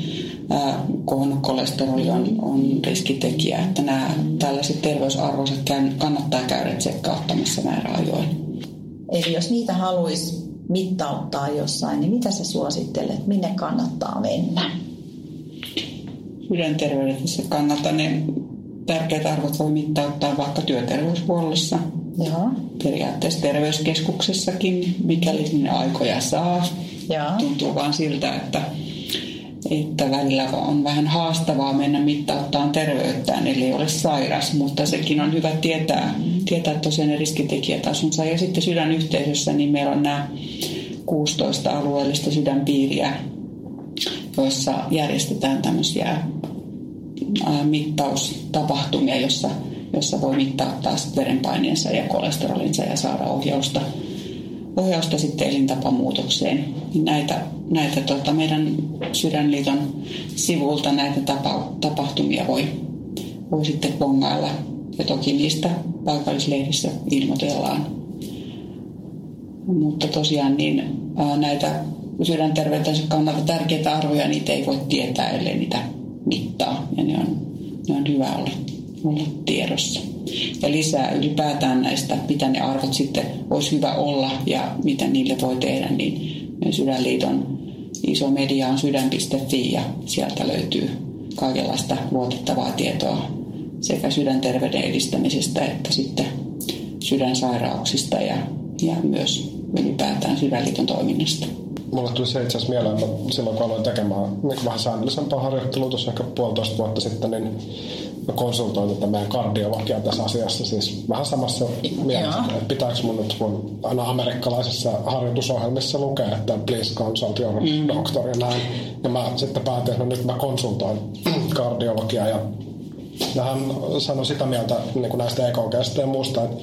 kohonnut kolesteroli on, on riskitekijä, että nämä tällaiset terveysarvoiset kannattaa käydä tsekkauttamassa määräajoin. Eli jos niitä haluaisi mittauttaa jossain, niin mitä sä suosittelet, minne kannattaa mennä? Sydänterveydessä kannattaa ne tärkeät arvot voi mittauttaa vaikka työterveyshuollossa. Joo. Periaatteessa terveyskeskuksessakin, mikäli sinne aikoja saa. Joo. Tuntuu vaan siltä, että että välillä on vähän haastavaa mennä mittauttaa terveyttään, eli ole sairas, mutta sekin on hyvä tietää, tietää tosiaan ne riskitekijätasonsa. Ja sitten sydänyhteisössä niin meillä on nämä 16 alueellista sydänpiiriä, joissa järjestetään tämmöisiä mittaustapahtumia, jossa, jossa voi mittauttaa verenpaineensa ja kolesterolinsa ja saada ohjausta ohjausta sitten elintapamuutokseen. Niin näitä, näitä tota, meidän Sydänliiton sivulta näitä tapa, tapahtumia voi, voi sitten bongailla. Ja toki niistä paikallislehdissä ilmoitellaan. Mutta tosiaan niin ää, näitä sydänterveytensä kannalta tärkeitä arvoja, niitä ei voi tietää, ellei niitä mittaa. Ja ne on, ne on hyvä olla olla tiedossa. Ja lisää ylipäätään näistä, mitä ne arvot sitten olisi hyvä olla ja mitä niille voi tehdä, niin Sydänliiton iso media on sydän.fi ja sieltä löytyy kaikenlaista luotettavaa tietoa sekä sydänterveyden edistämisestä että sitten sydänsairauksista ja, ja myös ylipäätään Sydänliiton toiminnasta. Mulle tuli se itse asiassa mieleen, että silloin kun aloin tekemään niin vähän säännöllisempää harjoittelua tuossa ehkä puolitoista vuotta sitten, niin mä konsultoin tätä meidän kardiologia tässä asiassa. Siis vähän samassa mielessä, että pitääkö mun nyt mun aina amerikkalaisissa harjoitusohjelmissa lukea, että please consult your mm. doctor ja näin. Ja mä sitten päätin, että no nyt mä konsultoin kardiologiaa ja ja hän sanoi sitä mieltä niin kuin näistä EKGstä ja muusta, että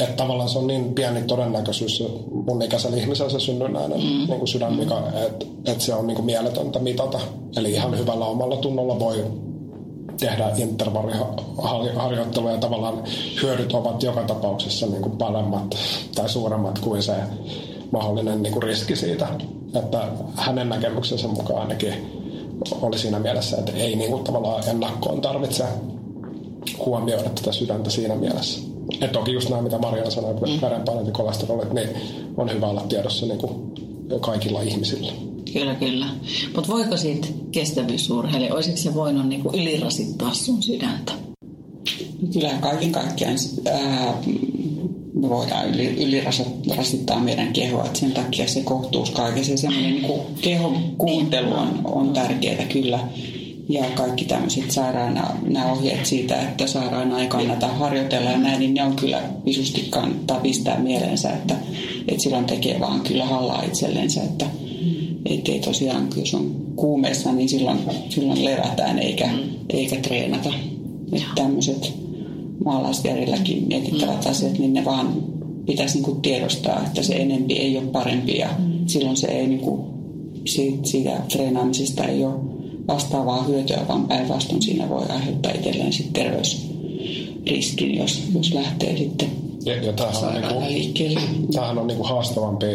että tavallaan se on niin pieni todennäköisyys mun ikäisellä ihmisellä se synnynnäinen mm. niin kuin sydänvika, että että se on niin kuin mieletöntä mitata. Eli ihan hyvällä omalla tunnolla voi tehdä intervalliharjoittelua ja tavallaan hyödyt ovat joka tapauksessa niin kuin paremmat tai suuremmat kuin se mahdollinen niin kuin riski siitä. Että hänen näkemyksensä mukaan ainakin oli siinä mielessä, että ei niin kuin tavallaan ennakkoon tarvitse huomioida tätä sydäntä siinä mielessä. Ja toki just nämä, mitä Mariana sanoi, mm. verenpainot ja kolesterolit, niin on hyvä olla tiedossa niin kuin kaikilla ihmisillä. Kyllä, kyllä. Mutta voiko siitä kestävyysurheilija, olisiko se voinut niinku ylirasittaa sun sydäntä? Kyllä kaiken kaikkiaan ää, me voidaan yli, ylirasittaa meidän kehoa. Et sen takia se kohtuus kaikessa semmoinen niin kehon kuuntelu on, on tärkeää kyllä. Ja kaikki tämmöiset sairaana, nämä ohjeet siitä, että sairaana ei kannata harjoitella ja näin, niin ne on kyllä visusti kannattaa pistää mieleensä, että, että silloin tekee vaan kyllä hallaa itsellensä, että, ei tosiaan, jos on kuumeessa, niin silloin, silloin levätään eikä, eikä treenata. Että tämmöiset maalaisjärjelläkin mietittävät asiat, niin ne vaan pitäisi niin kuin tiedostaa, että se enempi ei ole parempi ja silloin se ei niin kuin, siitä, siitä treenaamisesta ei ole vastaavaa hyötyä, vaan päinvastoin siinä voi aiheuttaa itselleen sitten terveysriskin, jos, jos lähtee sitten ja, ja tämähän on, niinku, liikkeelle. tämähän on niinku haastavampi,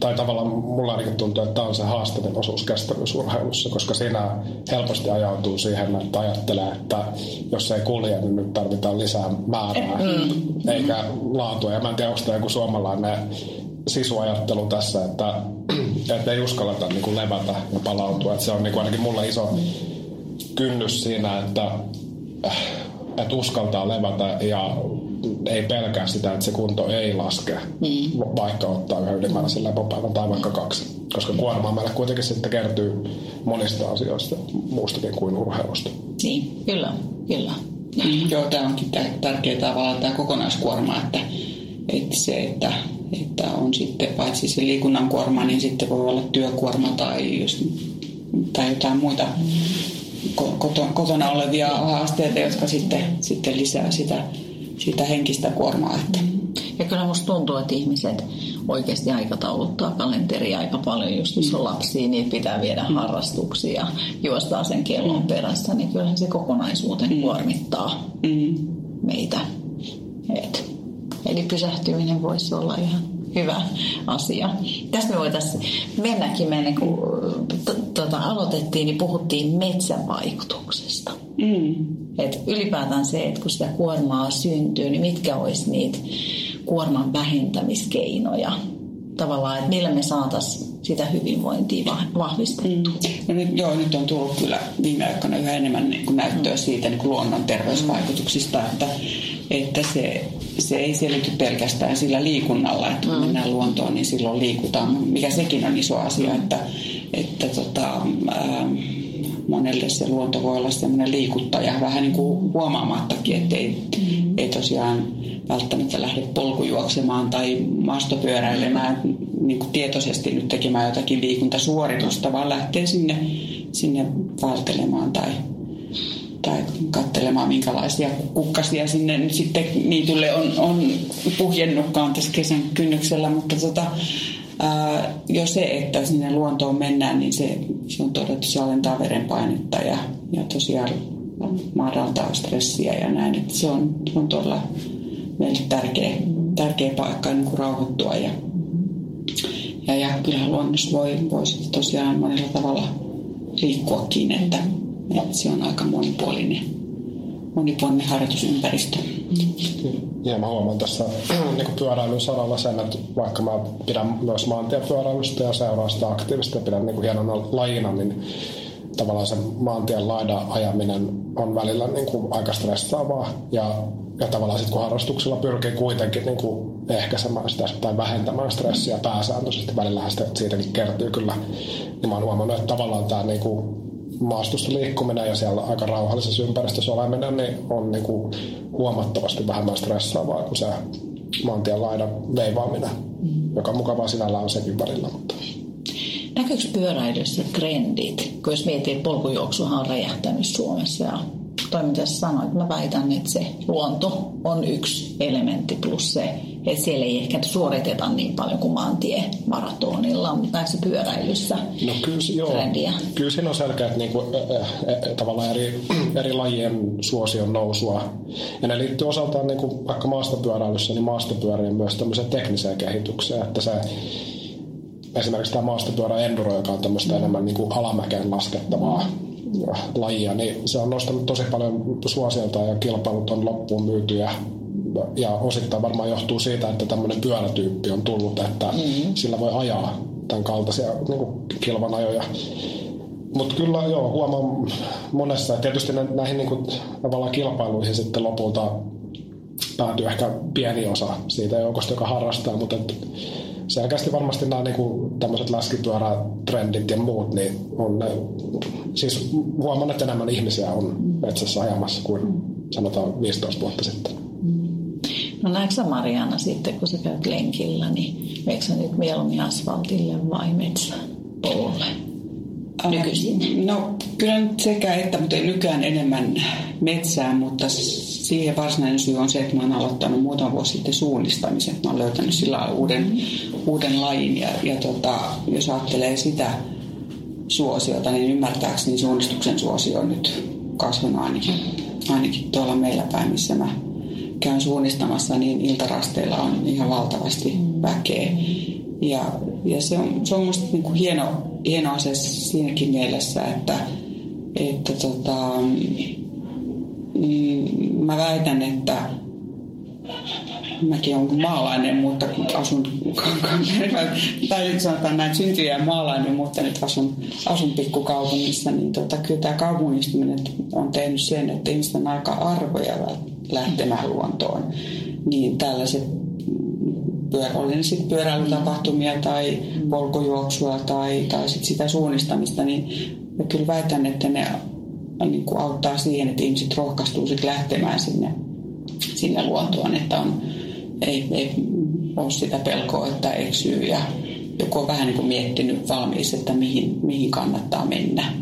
tai tavallaan mulla ainakin tuntuu, että tämä on se haastavin osuus kestävyysurheilussa, koska siinä helposti ajautuu siihen, että ajattelee, että jos ei kulje, niin nyt tarvitaan lisää määrää, mm. eikä laatua. Ja mä en tiedä, onko tämä joku suomalainen sisuajattelu tässä, että, että ei uskalleta niin kuin levätä ja palautua. Että se on niin kuin ainakin mulle iso kynnys siinä, että, että uskaltaa levätä ja ei pelkää sitä, että se kunto ei laske, mm. vaikka ottaa yhden ylimääräisen lepopäivän tai vaikka kaksi. Koska kuormaa meille kuitenkin sitten kertyy monista asioista muustakin kuin urheilusta. Niin, kyllä, kyllä. Mm, joo, tämä onkin tärkeää tavallaan tämä kokonaiskuorma, että, että se, että, että on sitten paitsi se liikunnan kuorma, niin sitten voi olla työkuorma tai, just, tai jotain muita kotona olevia haasteita, jotka sitten, sitten lisää sitä sitä henkistä kuormaa. Että. Ja kyllä musta tuntuu, että ihmiset oikeasti aikatauluttaa kalenteria aika paljon. Just jos on lapsia, niin pitää viedä mm. harrastuksia ja juostaa sen kellon mm. perässä, niin kyllähän se kokonaisuuteen mm. kuormittaa mm. meitä. Et. Eli pysähtyminen voisi olla ihan hyvä asia. Tästä me voitaisiin mennäkin, me kun tuota, aloitettiin, niin puhuttiin metsän vaikutuksesta. Mm. Et ylipäätään se, että kun sitä kuormaa syntyy, niin mitkä olisi niitä kuorman vähentämiskeinoja tavallaan, että millä me saataisiin sitä hyvinvointia vahvistettua. Mm. No nyt, joo, nyt on tullut kyllä viime aikoina yhä enemmän niin kuin näyttöä mm. siitä niin kuin luonnon terveysvaikutuksista, että, että se, se ei selity pelkästään sillä liikunnalla, että kun mm. mennään luontoon, niin silloin liikutaan, mikä sekin on iso asia, mm. että, että tota, ää, monelle se luonto voi olla semmoinen liikuttaja vähän niin kuin huomaamattakin, että ei, mm. ei tosiaan välttämättä lähde polkujuoksemaan tai maastopyöräilemään niin kuin tietoisesti nyt tekemään jotakin liikuntasuoritusta, vaan lähtee sinne, sinne valtelemaan tai, tai katselemaan, minkälaisia kukkasia sinne nyt sitten niitylle on, on puhjennutkaan tässä kesän kynnyksellä, mutta tota, ää, jo se, että sinne luontoon mennään, niin se, se on todettu, se alentaa verenpainetta ja, ja tosiaan madaltaa stressiä ja näin, että se on, on todella meille tärkeä, tärkeä paikka niin kuin rauhoittua ja, ja, ja kyllähän luonnossa voi, voi tosiaan monella tavalla liikkuakin, että, että se on aika monipuolinen, monipuolinen harjoitusympäristö. Ja mä huomaan tässä niin pyöräilyn saralla sen, että vaikka mä pidän myös maantiepyöräilystä ja seuraan sitä aktiivisesti ja pidän niin kuin hienona lajina, niin tavallaan se maantien laidan ajaminen on välillä niin kuin aika stressaavaa. Ja, ja tavallaan sitten kun harrastuksella pyrkii kuitenkin niin kuin ehkäisemään sitä tai vähentämään stressiä pääsääntöisesti, välillä sitä, siitäkin kertyy kyllä. Niin mä oon huomannut, että tavallaan tämä niin kuin maastossa liikkuminen ja siellä aika rauhallisessa ympäristössä oleminen niin on niin kuin huomattavasti vähemmän stressaavaa kuin se maantien laidan veivaaminen, joka on mukavaa sinällään sekin välillä. Mutta... Näkyykö pyöräilyssä trendit? Kun jos miettii, että polkujuoksuhan on räjähtänyt Suomessa ja toi mitä sä sanoit, mä väitän, että se luonto on yksi elementti plus se, että siellä ei ehkä suoriteta niin paljon kuin maantie maratonilla, mutta näissä pyöräilyssä no, kyllä, joo, trendiä. Kyllä siinä on selkeät niin kuin, äh, äh, tavallaan eri, eri lajien suosion nousua. Ja ne liittyy osaltaan niin kuin, vaikka maastopyöräilyssä, niin maastopyörien myös tämmöiseen tekniseen kehitykseen, että se esimerkiksi tämä maastopyörä enduro, joka on tämmöistä enemmän niin kuin alamäkeen laskettavaa lajia, niin se on nostanut tosi paljon suosiota ja kilpailut on loppuun myyty ja, ja osittain varmaan johtuu siitä, että tämmöinen pyörätyyppi on tullut, että mm-hmm. sillä voi ajaa tämän kaltaisia niin kilvanajoja. Mutta kyllä joo, huomaan monessa, tietysti näihin niin kuin, tavallaan kilpailuihin sitten lopulta päätyy ehkä pieni osa siitä joukosta, joka harrastaa, mutta et selkeästi varmasti nämä niin tämmöiset läskipyörätrendit ja muut, niin on ne, siis huomaan, että enemmän ihmisiä on metsässä ajamassa kuin sanotaan 15 vuotta sitten. No näetkö sä Mariana sitten, kun sä käyt lenkillä, niin eikö sä nyt mieluummin asfaltille vai metsäpolulle? nykyisin? No kyllä nyt sekä että, mutta nykyään enemmän metsään, mutta siihen varsinainen syy on se, että mä oon aloittanut muutama vuosi sitten suunnistamisen. Mä oon löytänyt sillä uuden, mm-hmm. uuden lajin ja, ja tota, jos ajattelee sitä suosiota, niin ymmärtääkseni suunnistuksen suosio on nyt kasvanut ainakin, ainakin tuolla meillä päin, missä mä käyn suunnistamassa, niin iltarasteilla on ihan valtavasti väkeä. Ja, ja se on, se on musta niin kuin hieno, hieno asia siinäkin mielessä, että, että tota, mm, mä väitän, että mäkin olen maalainen, mutta kun asun, tai nyt sanotaan näin, syntyjä maalainen, mutta nyt asun, asun pikkukaupungissa, niin tota, kyllä tämä kaupungistuminen on tehnyt sen, että ihmiset on aika arvoja lähtemään luontoon. Niin tällaiset pyörä, oli ne sitten pyöräilytapahtumia tai polkujuoksua tai, tai sit sitä suunnistamista, niin mä kyllä väitän, että ne niin kuin auttaa siihen, että ihmiset rohkaistuu sitten lähtemään sinne, sinne luontoon, että on, ei, ei ole sitä pelkoa, että eksyy ja joku on vähän niin kuin miettinyt valmiiksi, että mihin, mihin kannattaa mennä.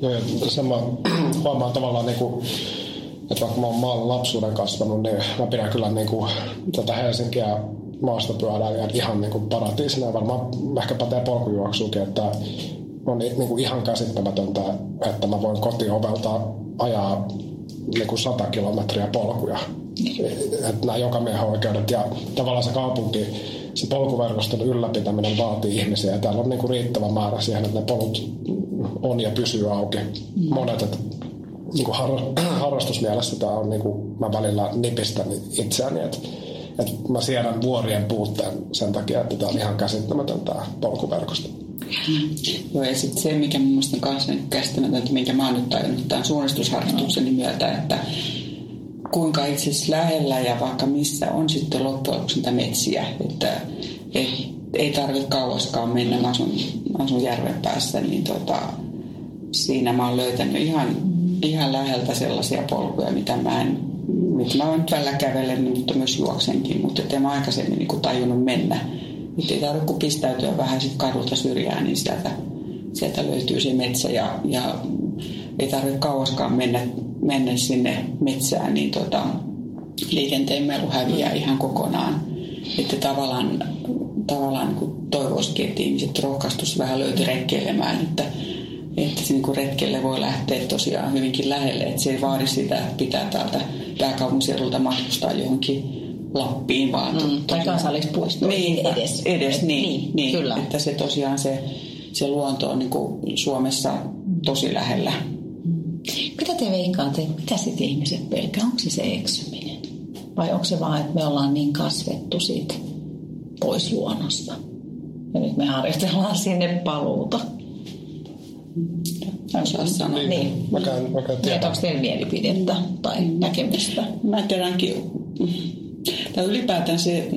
Joo, ja sen mä huomaan tavallaan niin kuin että vaikka mä oon maalla lapsuuden kasvanut, niin mä pidän kyllä niin kuin tätä Helsinkiä maastopyöräilijän ihan niin kuin paratiisina. Varmaan ehkä pätee polkujuoksuukin, että on niin kuin ihan käsittämätöntä, että mä voin kotiovelta ajaa niin kuin 100 kilometriä polkuja. Että nämä joka miehen oikeudet ja tavallaan se kaupunki, se polkuverkoston ylläpitäminen vaatii ihmisiä ja täällä on niin kuin riittävä määrä siihen, että ne polut on ja pysyy auki. Monet, että niin kuin har, harrastusmielessä tämä on, niin kuin, mä välillä nipistän itseäni, että että mä siedän vuorien puutteen sen takia, että tämä on ihan käsittämätön tämä polkuverkosto. Joo, ja sitten se, mikä mun mielestä on myös käsittämätöntä, minkä mä oon nyt tajunnut tämän suunnistusharrastukseni myötä, että kuinka itse asiassa lähellä ja vaikka missä on sitten loppujen lopuksi niitä metsiä, että ei, ei tarvitse kauaskaan mennä, mä asun, asun järven päässä, niin tota, siinä mä oon löytänyt ihan, ihan läheltä sellaisia polkuja, mitä mä en nyt mä oon nyt välillä kävelen, mutta myös juoksenkin, mutta en mä aikaisemmin niin tajunnut mennä. Nyt ei tarvitse kuin pistäytyä vähän sit kadulta syrjään, niin sieltä, sieltä löytyy se metsä ja, ja ei tarvitse kauaskaan mennä, mennä sinne metsään, niin tota, liikenteen melu häviää ihan kokonaan. Että tavallaan, tavallaan niin toivoisikin, että ihmiset rohkaistus vähän löyty retkeilemään, että että se niin retkelle voi lähteä tosiaan hyvinkin lähelle, että se ei vaadi sitä, että pitää täältä pääkaupunkiseudulta matkustaa johonkin Lappiin vaan. Mm, tai kansallispuistoon niin, edes. Edes, niin, niin, niin kyllä. Että se tosiaan se, se luonto on niin kuin Suomessa tosi lähellä. Mitä te veikkaatte, mitä sitten ihmiset pelkää? Onko se se eksyminen? Vai onko se vaan, että me ollaan niin kasvettu siitä pois luonnosta? Ja nyt me harjoitellaan sinne paluuta osaa sanoa. Niin. niin. Mäkään, mäkään tiedä. Niin, onko teillä mielipidettä tai näkemystä? Mä tiedänkin, tai ylipäätään se,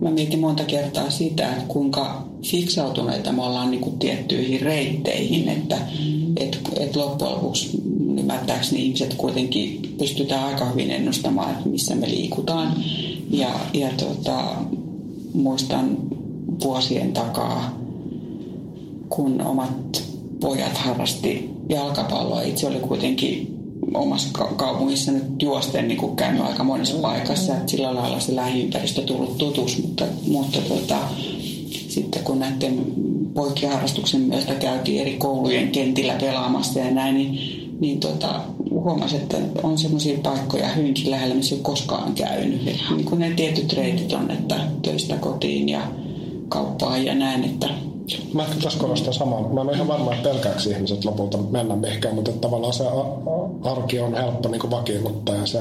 mä mietin monta kertaa sitä, kuinka fiksautuneita me ollaan niin kuin tiettyihin reitteihin, että mm. et, et loppujen lopuksi ymmärtääkseni ihmiset kuitenkin pystytään aika hyvin ennustamaan, että missä me liikutaan. Ja, ja tota, muistan vuosien takaa kun omat pojat harrasti jalkapalloa. Itse oli kuitenkin omassa kaupungissa nyt juosten niin käynyt aika monessa paikassa, että sillä lailla se lähiympäristö tullut tutuksi, mutta, mutta tota, sitten kun näiden poikien harrastuksen myötä käytiin eri koulujen kentillä pelaamassa ja näin, niin, niin tota, huomasin, että on semmoisia paikkoja hyvinkin lähellä, missä ei koskaan käynyt. Et niin kuin ne tietyt reitit on, että töistä kotiin ja kauppaan ja näin, että Mä ehkä tässä korostan samaa. Mä en ole ihan varma, että pelkääksi ihmiset lopulta mennä mihinkään, mutta tavallaan se arki on helppo niin vakiinnuttaa ja se,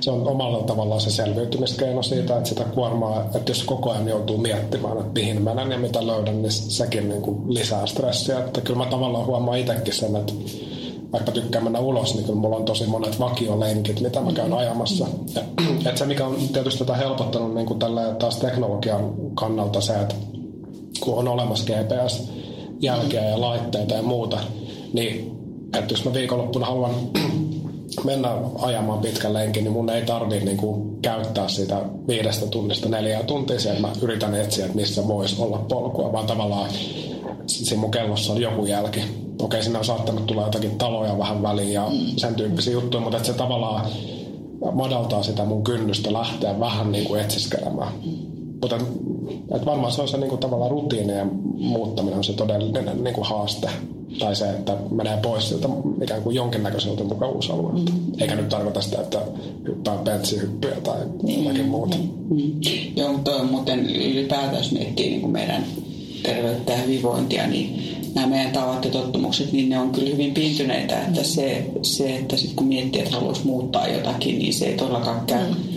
se on omalla tavallaan se selviytymiskeino siitä, että sitä kuormaa, että jos koko ajan joutuu miettimään, että mihin menen ja mitä löydän, niin sekin niin kuin lisää stressiä. Että kyllä mä tavallaan huomaan itsekin sen, että vaikka tykkään mennä ulos, niin kyllä mulla on tosi monet vakiolenkit, mitä mä käyn ajamassa. Ja, että se, mikä on tietysti tätä helpottanut niin kuin tällä taas teknologian kannalta se, että kun on olemassa GPS-jälkeä ja laitteita ja muuta, niin että jos mä viikonloppuna haluan mennä ajamaan pitkän lenkin, niin mun ei tarvitse niin kuin käyttää sitä viidestä tunnista neljää tuntia siellä. Mä yritän etsiä, että missä voisi olla polkua, vaan tavallaan siinä mun kellossa on joku jälki. Okei, sinne on saattanut tulla jotakin taloja vähän väliin ja sen tyyppisiä juttuja, mutta että se tavallaan madaltaa sitä mun kynnystä lähteä vähän niin kuin etsiskelemään. Mutta että varmaan se on se niin kuin, tavallaan rutiinien muuttaminen on se todellinen niin kuin haaste. Tai se, että menee pois siltä ikään kuin jonkinnäköiseltä mukavuusalueelta. Mm. Eikä nyt tarkoita sitä, että hyppää pentsihyppyjä tai niin, jotakin muuta. Niin. Mm. Joo, mutta on muuten ylipäätään, jos miettii niin kuin meidän terveyttä ja hyvinvointia, niin nämä meidän tavat ja tottumukset, niin ne on kyllä hyvin pintyneitä. Että se, se että sit kun miettii, että haluaisi muuttaa jotakin, niin se ei todellakaan käy. Mm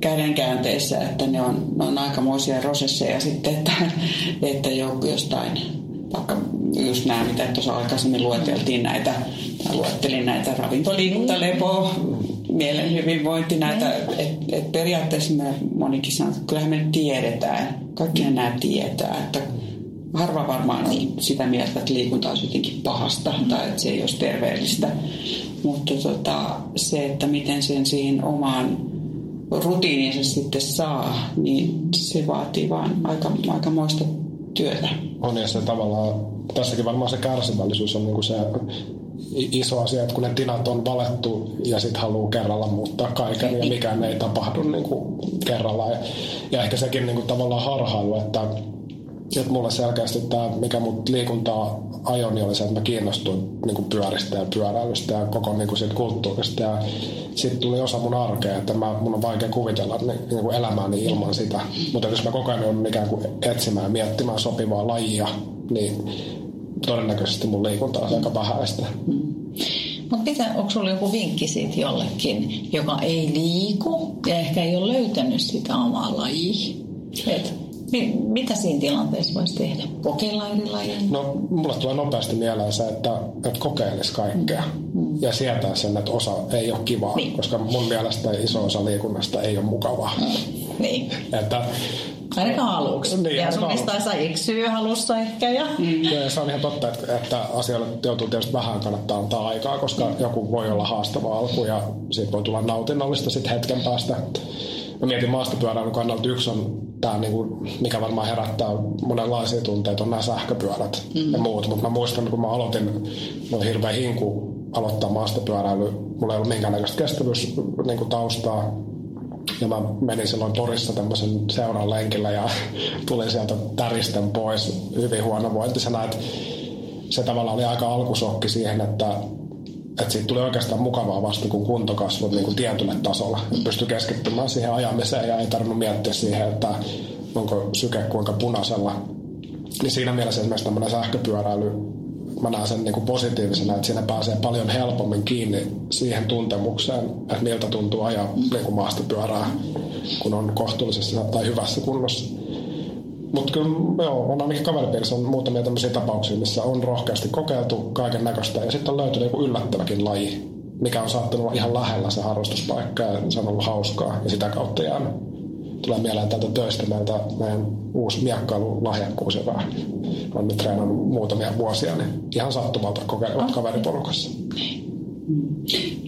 kädenkäänteessä, että ne on, ne on aikamoisia prosesseja sitten, että, että jostain, vaikka just nämä, mitä tuossa aikaisemmin lueteltiin näitä, mä luettelin näitä ravintoliikunta, lepo, mielen hyvinvointi, näitä, että et periaatteessa me monikin sanoo, että kyllähän me tiedetään, kaikki nämä tietää, että harva varmaan on sitä mieltä, että liikunta olisi jotenkin pahasta tai että se ei olisi terveellistä. Mutta tota, se, että miten sen siihen omaan rutiininsa sitten saa, niin se vaatii vaan aika, aikamoista työtä. On ja se tavallaan, tässäkin varmaan se kärsivällisyys on niinku se iso asia, että kun ne tinat on valettu ja sitten haluaa kerralla muuttaa kaiken ja mikään ei tapahdu niinku kerralla. Ja, ja ehkä sekin niinku tavallaan harhailu, että että mulle selkeästi tämä, mikä mut liikuntaa ajoi, niin oli se, että mä kiinnostuin niin pyöristä ja pyöräilystä ja koko niin kuin siitä kulttuurista. Ja sitten tuli osa mun arkea, että mä, mun on vaikea kuvitella niin, niin kuin elämääni ilman sitä. Mutta jos mä koko ajan on ikään kuin etsimään ja miettimään sopivaa lajia, niin todennäköisesti mun liikunta on aika vähäistä. Mutta mitä, onko sulla joku vinkki siitä jollekin, joka ei liiku ja ehkä ei ole löytänyt sitä omaa lajia? Et mitä siinä tilanteessa voisi tehdä? Kokeilla eri lajeja? No, mulle tulee nopeasti mieleen se, että, että kokeilisi kaikkea. Mm. Ja sietää sen, että osa ei ole kivaa. Niin. Koska mun mielestä iso osa liikunnasta ei ole mukavaa. Mm. Niin. Että, Ainakaan aluksi. Niin, ja sun taisi eksyä halussa ehkä. Ja... Mm. ja se on ihan totta, että, että asioille joutuu tietysti vähän kannattaa antaa aikaa, koska mm. joku voi olla haastava alku ja siitä voi tulla nautinnollista sitten hetken päästä mä mietin maastopyöräilyn kannalta yksi on tämä, niin kuin, mikä varmaan herättää monenlaisia tunteita, on nämä sähköpyörät mm. ja muut. Mutta mä muistan, kun mä aloitin, mä olin hirveän hinku aloittaa maastopyöräily. Mulla ei ollut minkäännäköistä kestävyys niin kuin taustaa. Ja mä menin silloin torissa tämmöisen seuran lenkillä ja tulin sieltä täristen pois hyvin huonovointisena. Että se tavallaan oli aika alkusokki siihen, että että siitä tuli oikeastaan mukavaa vasta, kun kunto kasvoi niin tietylle tasolle. Pystyi keskittymään siihen ajamiseen ja ei tarvinnut miettiä siihen, että onko syke kuinka punaisella. Niin siinä mielessä esimerkiksi tämmöinen sähköpyöräily, mä näen sen niin kuin positiivisena, että siinä pääsee paljon helpommin kiinni siihen tuntemukseen, että miltä tuntuu ajaa niin kuin maastopyörää, kun on kohtuullisessa tai hyvässä kunnossa. Mutta kyllä joo, on ainakin kaveripiirissä on muutamia tämmöisiä tapauksia, missä on rohkeasti kokeiltu kaiken näköistä ja sitten on löytynyt joku yllättäväkin laji, mikä on saattanut olla ihan lähellä se harrastuspaikka ja se on ollut hauskaa ja sitä kautta jäänyt. Tulee mieleen tältä töistä meiltä meidän uusi miekkailulahjakkuus, joka on nyt treenannut muutamia vuosia, niin ihan sattumalta kokeilevat ah. kaveriporukassa.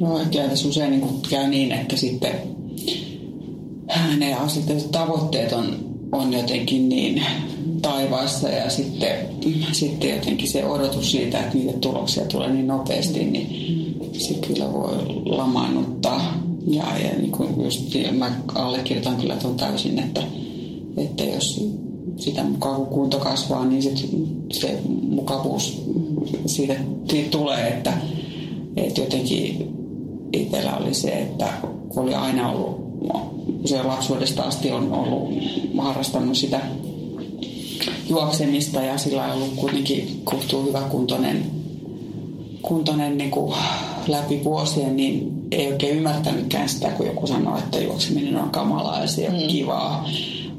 No ehkä tässä usein niin käy niin, että sitten ne asetetut tavoitteet on on jotenkin niin taivaassa ja sitten, sitten jotenkin se odotus siitä, että niitä tuloksia tulee niin nopeasti, niin se kyllä voi lamaannuttaa. Ja, ja niin kuin just, mä allekirjoitan kyllä tuon täysin, että, että jos sitä mukaan kun kunto kasvaa, niin sit se mukavuus siitä tulee, että, että jotenkin itsellä oli se, että kun oli aina ollut, se lapsuudesta asti on ollut harrastanut sitä juoksemista ja sillä on ollut kuitenkin kohtuu hyvä kuntoinen, kuntoinen niin kuin läpi vuosien, niin ei oikein ymmärtänytkään sitä, kun joku sanoo, että juokseminen on kamalaa ja se on mm. kivaa.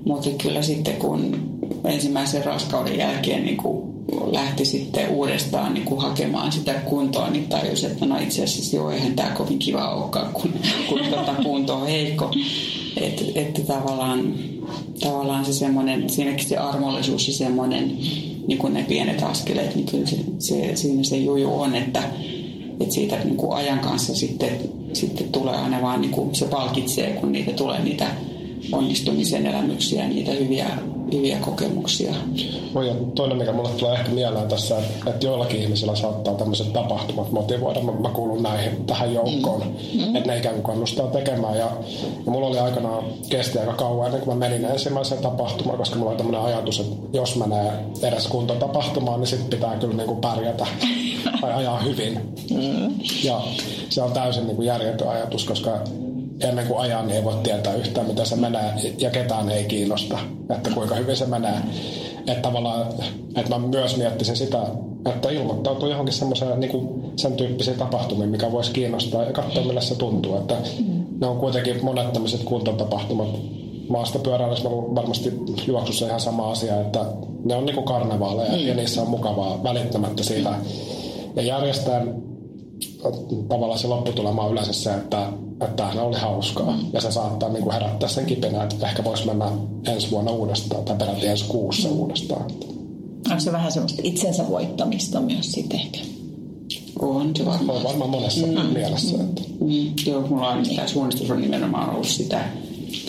Mutta kyllä sitten kun ensimmäisen raskauden jälkeen niin kuin lähti sitten uudestaan niin kuin hakemaan sitä kuntoa, niin tajusi, että no itse asiassa joo, eihän tämä kovin kiva olekaan, kun, kun tuota kunto on heikko. Että et tavallaan, tavallaan se semmoinen, siinäkin se armollisuus ja semmoinen, niin kuin ne pienet askeleet, niin kyllä se, se, siinä se juju on, että, että siitä niin kuin ajan kanssa sitten, sitten tulee aina vaan, niin kuin se palkitsee, kun niitä tulee niitä onnistumisen elämyksiä, niitä hyviä, hyviä kokemuksia. Oi, ja toinen, mikä mulle tulee ehkä mieleen tässä, että joillakin ihmisillä saattaa tämmöiset tapahtumat motivoida. Mä, mä kuulun näihin tähän joukkoon, mm. että ne ikään kuin kannustaa tekemään. Ja, ja mulla oli aikanaan kesti aika kauan ennen kuin mä menin ensimmäiseen tapahtumaan, koska mulla oli tämmöinen ajatus, että jos menee edes kuntotapahtumaan, niin sitten pitää kyllä niin kuin pärjätä tai ajaa hyvin. Mm. Ja se on täysin niin kuin järjetön ajatus, koska ennen kuin ajan niin ei voi tietää yhtään, miten se menee ja ketään ei kiinnosta, että kuinka hyvin se menee. Että tavallaan, että mä myös miettisin sitä, että ilmoittautuu johonkin semmoiseen niin sen tyyppisiin tapahtumiin, mikä voisi kiinnostaa ja katsoa, millä se tuntuu. Että ne on kuitenkin monet tämmöiset kuntotapahtumat, maasta pyöräilyssä on varmasti juoksussa ihan sama asia, että ne on niinku karnevaaleja mm. ja niissä on mukavaa välittämättä siitä. Ja järjestään tavallaan se lopputulema on yleensä se, että, että tämähän oli hauskaa. Mm. Ja se saattaa niin kuin herättää sen kipenä, että ehkä voisi mennä ensi vuonna uudestaan tai peräti ensi kuussa mm. uudestaan. Onko se vähän semmoista itsensä voittamista myös sitten ehkä? On se varmaan. On varmaan monessa mm. mielessä. Että. Mm. Joo, mulla on tämä suunnistus on nimenomaan ollut sitä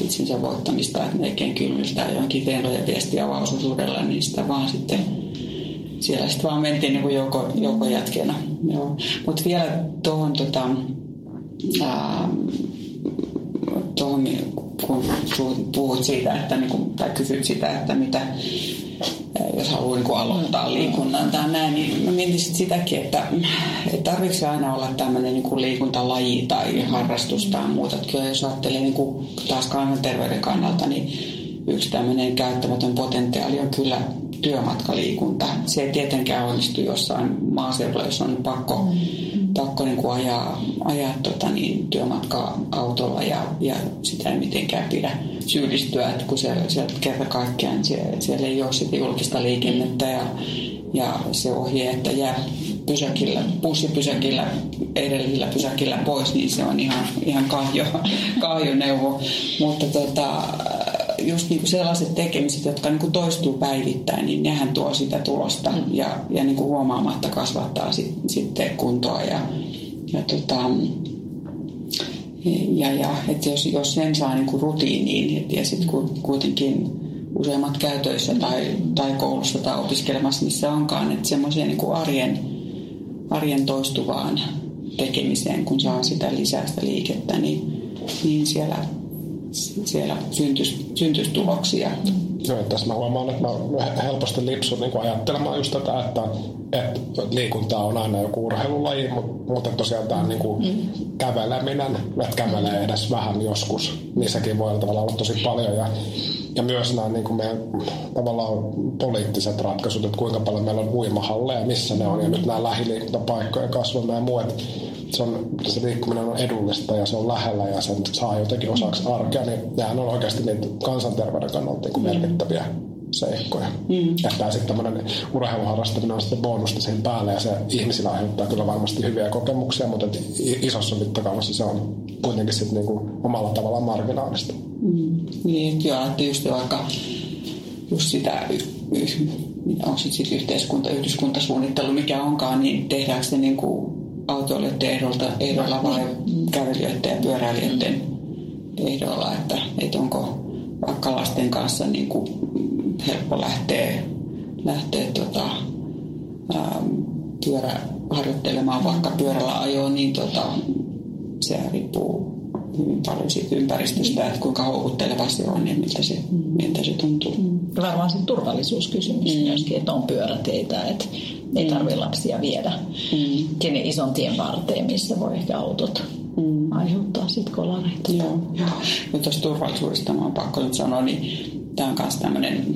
itsensä voittamista, että melkein kylmiltää johonkin venloja viestiä avausosuudella, niin sitä vaan sitten siellä sitten vaan mentiin niin kuin jätkeenä. Mutta vielä tuohon tota, kun puhut siitä, että, niin kuin, tai kysyt sitä, että mitä, jos haluaa niin aloittaa liikunnan tai näin, niin mä mietin sitäkin, että, että tarvitseeko se aina olla tämmöinen niin liikuntalaji tai harrastus tai muuta. Että kyllä jos ajattelee niin kuin taas kansanterveyden kannalta, niin yksi tämmöinen käyttämätön potentiaali on kyllä työmatkaliikunta. Se ei tietenkään onnistu jossain maaseudulla, jos on pakko, mm-hmm. pakko niin kuin ajaa, ajaa tota niin, työmatkaa autolla ja, ja sitä ei mitenkään pidä syyllistyä, että kun siellä, siellä kerta kaikkiaan siellä, siellä ei ole sitä julkista liikennettä ja, ja se ohje, että jää pysäkillä, bussipysäkillä, edellisellä pysäkillä pois, niin se on ihan, ihan kahjo, kahjo neuvo. Mutta tota, just niin kuin sellaiset tekemiset, jotka niin kuin toistuu päivittäin, niin nehän tuo sitä tulosta mm. ja, ja niin kuin huomaamatta kasvattaa sit, sitten kuntoa. Ja, ja, tota, ja, ja että jos, jos sen saa niin kuin rutiiniin ja sitten kuitenkin useimmat käytöissä tai, tai koulussa tai opiskelemassa, missä onkaan, että semmoiseen niin arjen, arjen toistuvaan tekemiseen, kun saa sitä lisää sitä liikettä, niin, niin siellä siellä syntyisi, syntyisi tuloksia. Joo, tässä mä huomaan, että mä helposti lipsun niin ajattelemaan just tätä, että, että liikunta on aina joku urheilulaji, mutta, mutta tosiaan tämä niin kuin mm. käveleminen, että kävelee edes vähän joskus, niin sekin voi tavallaan olla tosi paljon. Ja, ja myös nämä niin kuin meidän tavallaan poliittiset ratkaisut, että kuinka paljon meillä on uimahalleja, missä ne on, ja nyt nämä lähiliikuntapaikkojen kasvaminen ja muu, että se, on, se liikkuminen on edullista ja se on lähellä ja sen saa jotenkin osaksi arkea, niin nehän on oikeasti niitä kansanterveyden kannalta niin merkittäviä seikkoja. Mm. Että sitten tämmöinen urheiluharrastaminen on sitten bonusta siihen päälle ja se ihmisillä aiheuttaa kyllä varmasti hyviä kokemuksia, mutta isossa mittakaavassa se on kuitenkin sitten niinku omalla tavallaan marginaalista. Mm. Niin, joo, että just vaikka just sitä on sitten yhteiskunta, yhdyskuntasuunnittelu, mikä onkaan, niin tehdäänkö se niin kuin autoilijoiden ehdolla, ehdolla vai kävelijöiden ja pyöräilijöiden ehdolla, että, että onko vaikka lasten kanssa niin kuin helppo lähteä, lähteä tota, ähm, pyörä harjoittelemaan vaikka pyörällä ajoon, niin tota, se riippuu hyvin paljon siitä ympäristöstä, että kuinka houkutteleva se on ja miltä se, miltä se tuntuu. Varmaan se turvallisuuskysymys mm. myöskin, että on pyöräteitä, että ei tarvitse lapsia viedä mm. sinne ison tien varteen, missä voi ehkä autot mm. aiheuttaa sitten kolareita. Joo, joo. Ja tuosta turvallisuudesta mä oon pakko nyt sanoa, niin tämä on myös tämmöinen,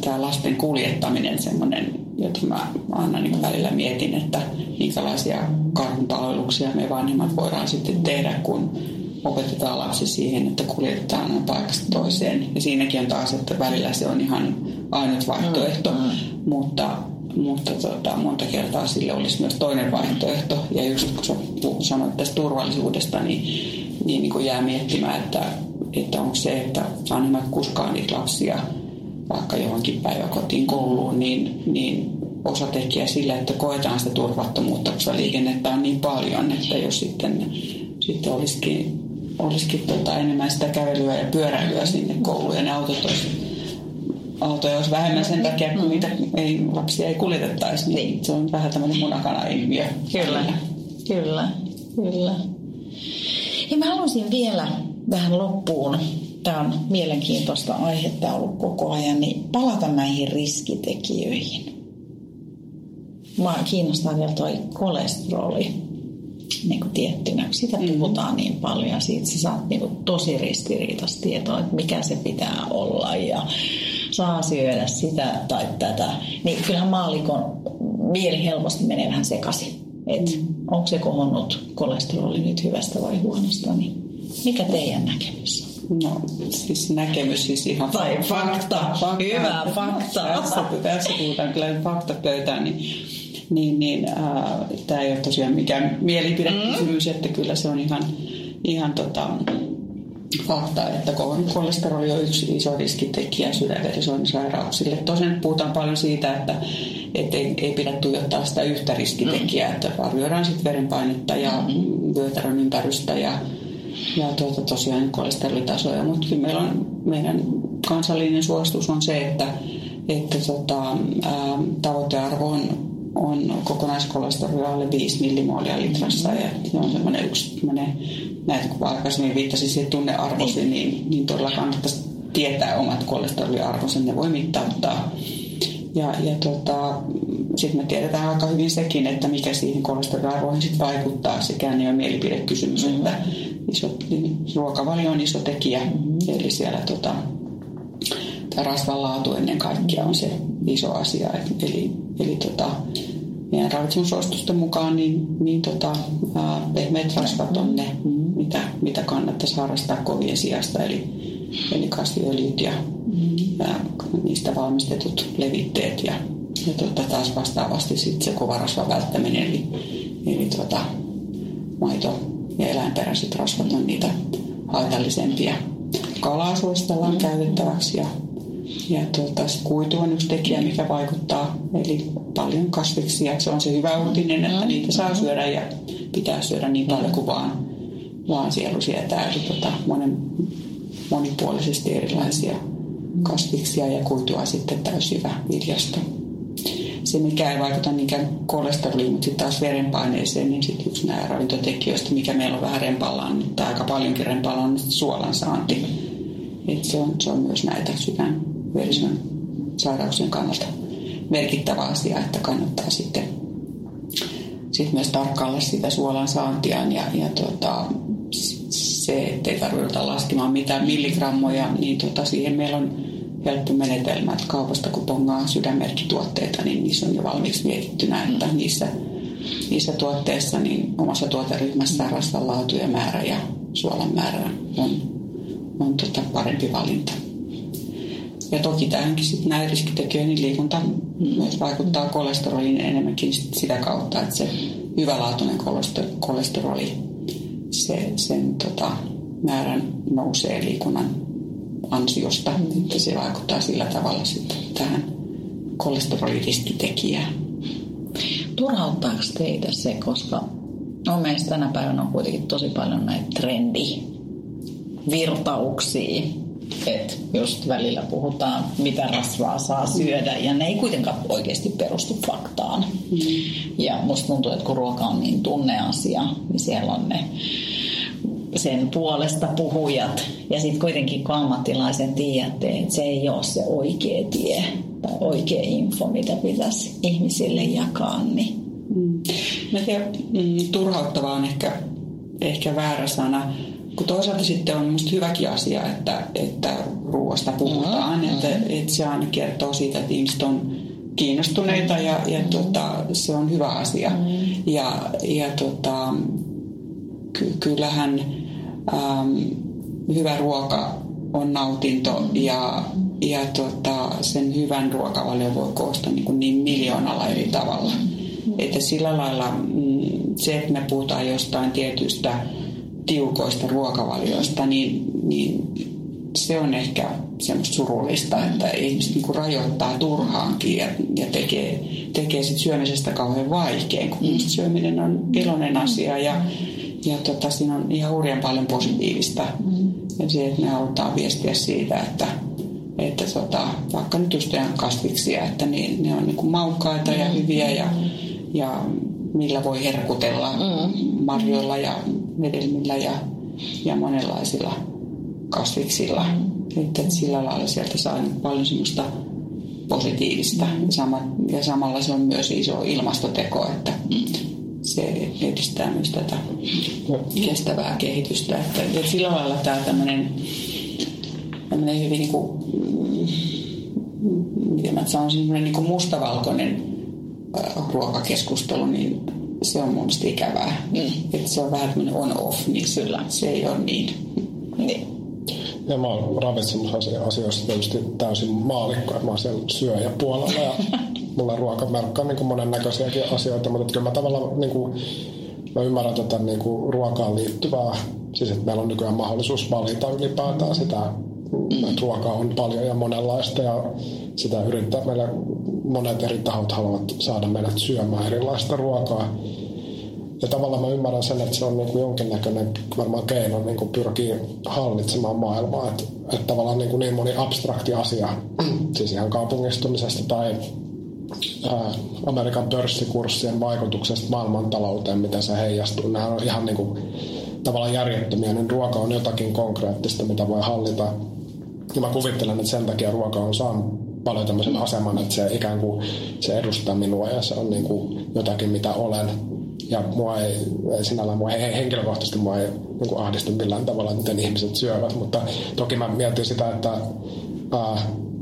tämä lasten kuljettaminen semmoinen, jota mä aina niin välillä mietin, että minkälaisia karhunpalveluksia me vanhemmat voidaan sitten tehdä, kun opetetaan lapsi siihen, että kuljetetaan paikasta toiseen. Ja siinäkin on taas, että välillä se on ihan ainut vaihtoehto, mm, mm. mutta, mutta tota, monta kertaa sille olisi myös toinen vaihtoehto. Ja just kun sä sanoit tästä turvallisuudesta, niin, niin, niin jää miettimään, että, että onko se, että vanhemmat kuskaa niitä lapsia vaikka johonkin päiväkotiin kouluun, niin, niin osatekijä sillä, että koetaan sitä turvattomuutta, koska liikennettä on niin paljon, että jos sitten, sitten olisikin olisikin tota enemmän sitä kävelyä ja pyöräilyä sinne kouluun ja ne autot olisi autoja olisi vähemmän sen takia, kun niitä ei, lapsia ei kuljetettaisi, niin, niin. se on vähän tämmöinen munakana-ilmiö. Kyllä, kyllä, kyllä. Ja mä haluaisin vielä vähän loppuun, tämä on mielenkiintoista aihetta ollut koko ajan, niin palata näihin riskitekijöihin. Mä kiinnostaa vielä toi kolesteroli niin kuin tiettynä. Sitä mm. puhutaan niin paljon ja siitä sä saat niin kuin tosi ristiriitaista tietoa, että mikä se pitää olla ja saa syödä sitä tai tätä. Niin kyllähän maalikon mieli helposti menee vähän sekaisin. Että mm. onko se kohonnut kolesteroli nyt hyvästä vai huonosta, niin mikä teidän näkemys on? No siis näkemys siis ihan Tai fakta. fakta. Hyvä fakta. Tässä, tässä puhutaan kyllä fakta niin niin, niin äh, tämä ei ole tosiaan mikään mielipidekysymys, mm. että kyllä se on ihan, ihan tota, fakta, että kolesteroli on yksi iso riskitekijä sydänverisuonisairauksille. Tosin puhutaan paljon siitä, että, että ei, ei pidä tuijottaa sitä yhtä riskitekijää, mm. että arvioidaan sitten verenpainetta ja mm-hmm. vyötärön ympärystä ja, ja tuota, tosiaan kolesterolitasoja, mutta kyllä meillä on, meidän kansallinen suositus on se, että, että tota, ää, tavoitearvo on on kokonaiskolesteroli alle 5 millimoolia litrassa ja se on semmoinen yksi näitä kun aikaisemmin viittasin siihen tunnearvoihin, niin, niin todella kannattaisi tietää omat kolesteroliarvonsa, ne voi mittauttaa. Ja, ja tota, sitten me tiedetään aika hyvin sekin, että mikä siihen kolesteroliarvoihin sit vaikuttaa. Sekään ei ole mielipidekysymys, mm-hmm. että iso, niin ruokavalio on iso tekijä. Mm-hmm. Eli siellä tota, rasvan laatu ennen kaikkea on se iso asia. Eli, eli tota, meidän ravitsemusuositusten mukaan niin, niin tota, ää, pehmeät rasvat on ne, mitä, mitä kannattaisi harrastaa kovien sijasta. Eli, eli kasviöljyt ja ää, niistä valmistetut levitteet ja, ja tota, taas vastaavasti sit se kova rasvan välttäminen. Eli, eli tota, maito ja eläinperäiset rasvat on niitä haitallisempia. Kalaa suositellaan käytettäväksi ja ja tuota, kuitu on yksi tekijä, mikä vaikuttaa. Eli paljon kasviksia. Se on se hyvä uutinen, että niitä saa syödä ja pitää syödä niin paljon kuin vaan, vaan sielu sietää. Eli tuota, monen, monipuolisesti erilaisia kasviksia ja kuitua sitten täysin hyvä viljasta. Se, mikä ei vaikuta niinkään kolesteroliin, mutta sitten taas verenpaineeseen, niin sitten yksi nämä ravintotekijöistä, mikä meillä on vähän rempallaan, tai aika paljonkin rempallaan, on suolan saanti. Et se, on, se on myös näitä sydän, verison sairauksien kannalta merkittävä asia, että kannattaa sitten sit myös tarkkailla sitä suolan saantiaan ja, ja tota, se, ettei tarvitse laskemaan mitään milligrammoja, niin tota, siihen meillä on helppo menetelmä, että kaupasta kun pongaa sydänmerkkituotteita, niin niissä on jo valmiiksi mietittynä, että niissä, niissä tuotteissa niin omassa tuoteryhmässä rasvan laatu ja määrä ja suolan määrä on, on tota parempi valinta. Ja toki tähänkin sitten näin riskitekijöihin niin liikunta vaikuttaa kolesteroliin enemmänkin sitä kautta, että se hyvälaatuinen kolesteroli, se, sen tota, määrän nousee liikunnan ansiosta. Että se vaikuttaa sillä tavalla sitten tähän kolesteroliriskitekijään. Turhauttaako teitä se, koska no meistä tänä päivänä on kuitenkin tosi paljon näitä trendivirtauksia että just välillä puhutaan, mitä rasvaa saa syödä, ja ne ei kuitenkaan oikeasti perustu faktaan. Mm. Ja musta tuntuu, että kun ruoka on niin tunneasia, niin siellä on ne sen puolesta puhujat. Ja sitten kuitenkin kun ammattilaisen tiedätte, että se ei ole se oikea tie tai oikea info, mitä pitäisi ihmisille jakaa. Niin. Mm. Mä tiedän, mm, turhauttavaa on ehkä, ehkä väärä sana kun toisaalta sitten on minusta hyväkin asia, että, että ruoasta puhutaan. Mm-hmm. Että, että se aina kertoo siitä, että ihmiset on kiinnostuneita ja, ja mm-hmm. tota, se on hyvä asia. Mm-hmm. Ja, ja tota, ky- kyllähän äm, hyvä ruoka on nautinto ja, ja tota, sen hyvän ruokavalion voi koostaa niin, kuin niin miljoonalla eri tavalla. Että sillä lailla mm, se, että me puhutaan jostain tietystä tiukoista ruokavalioista, niin, niin se on ehkä semmoista surullista, että ihmiset niin kuin rajoittaa turhaankin ja, ja tekee, tekee sit syömisestä kauhean vaikein, kun mm. syöminen on iloinen asia ja, ja tota, siinä on ihan hurjan paljon positiivista. Mm. Ja se, että me halutaan viestiä siitä, että, että tota, vaikka nyt just kasviksia, että niin, ne on niin kuin maukkaita ja hyviä ja, ja millä voi herkutella mm. marjoilla ja hedelmillä ja, ja monenlaisilla kasviksilla. Mm. Että sillä lailla sieltä saa niin paljon semmoista positiivista. Ja, sama, ja samalla se on myös iso ilmastoteko, että se edistää myös tätä kestävää kehitystä. Että, että sillä lailla tämä tämmöinen, tämmöinen hyvin niin kuin, miten mä sanoisin, niin kuin mustavalkoinen ruokakeskustelu, niin se on mun ikävää. Mm. Että se on vähän tämmöinen on-off, niin kyllä se ei ole niin. niin. Ja mä oon ravitsemusasioissa tietysti täysin maalikko, että mä oon siellä syöjäpuolella ja mulla ruokamerkka on niin monennäköisiäkin asioita, mutta kyllä mä tavallaan niin kuin, mä ymmärrän tätä niin kuin ruokaan liittyvää, siis että meillä on nykyään mahdollisuus valita ylipäätään sitä, että ruokaa on paljon ja monenlaista ja sitä yrittää meillä monet eri tahot haluavat saada meidät syömään erilaista ruokaa. Ja tavallaan mä ymmärrän sen, että se on niin kuin jonkinnäköinen varmaan keino niin kuin pyrkii hallitsemaan maailmaa. Että, että tavallaan niin, kuin niin moni abstrakti asia, siis ihan kaupungistumisesta tai ää, Amerikan pörssikurssien vaikutuksesta maailmantalouteen, miten se heijastuu. Nämä on ihan niin kuin, tavallaan järjettömiä, niin ruoka on jotakin konkreettista, mitä voi hallita. Ja mä kuvittelen, että sen takia ruoka on saanut paljon tämmöisen aseman, että se ikään kuin se edustaa minua ja se on niin kuin jotakin, mitä olen. Ja mua ei, sinällään, mua ei, henkilökohtaisesti mua ei niin kuin ahdistu millään tavalla, miten ihmiset syövät, mutta toki mä mietin sitä, että, ää,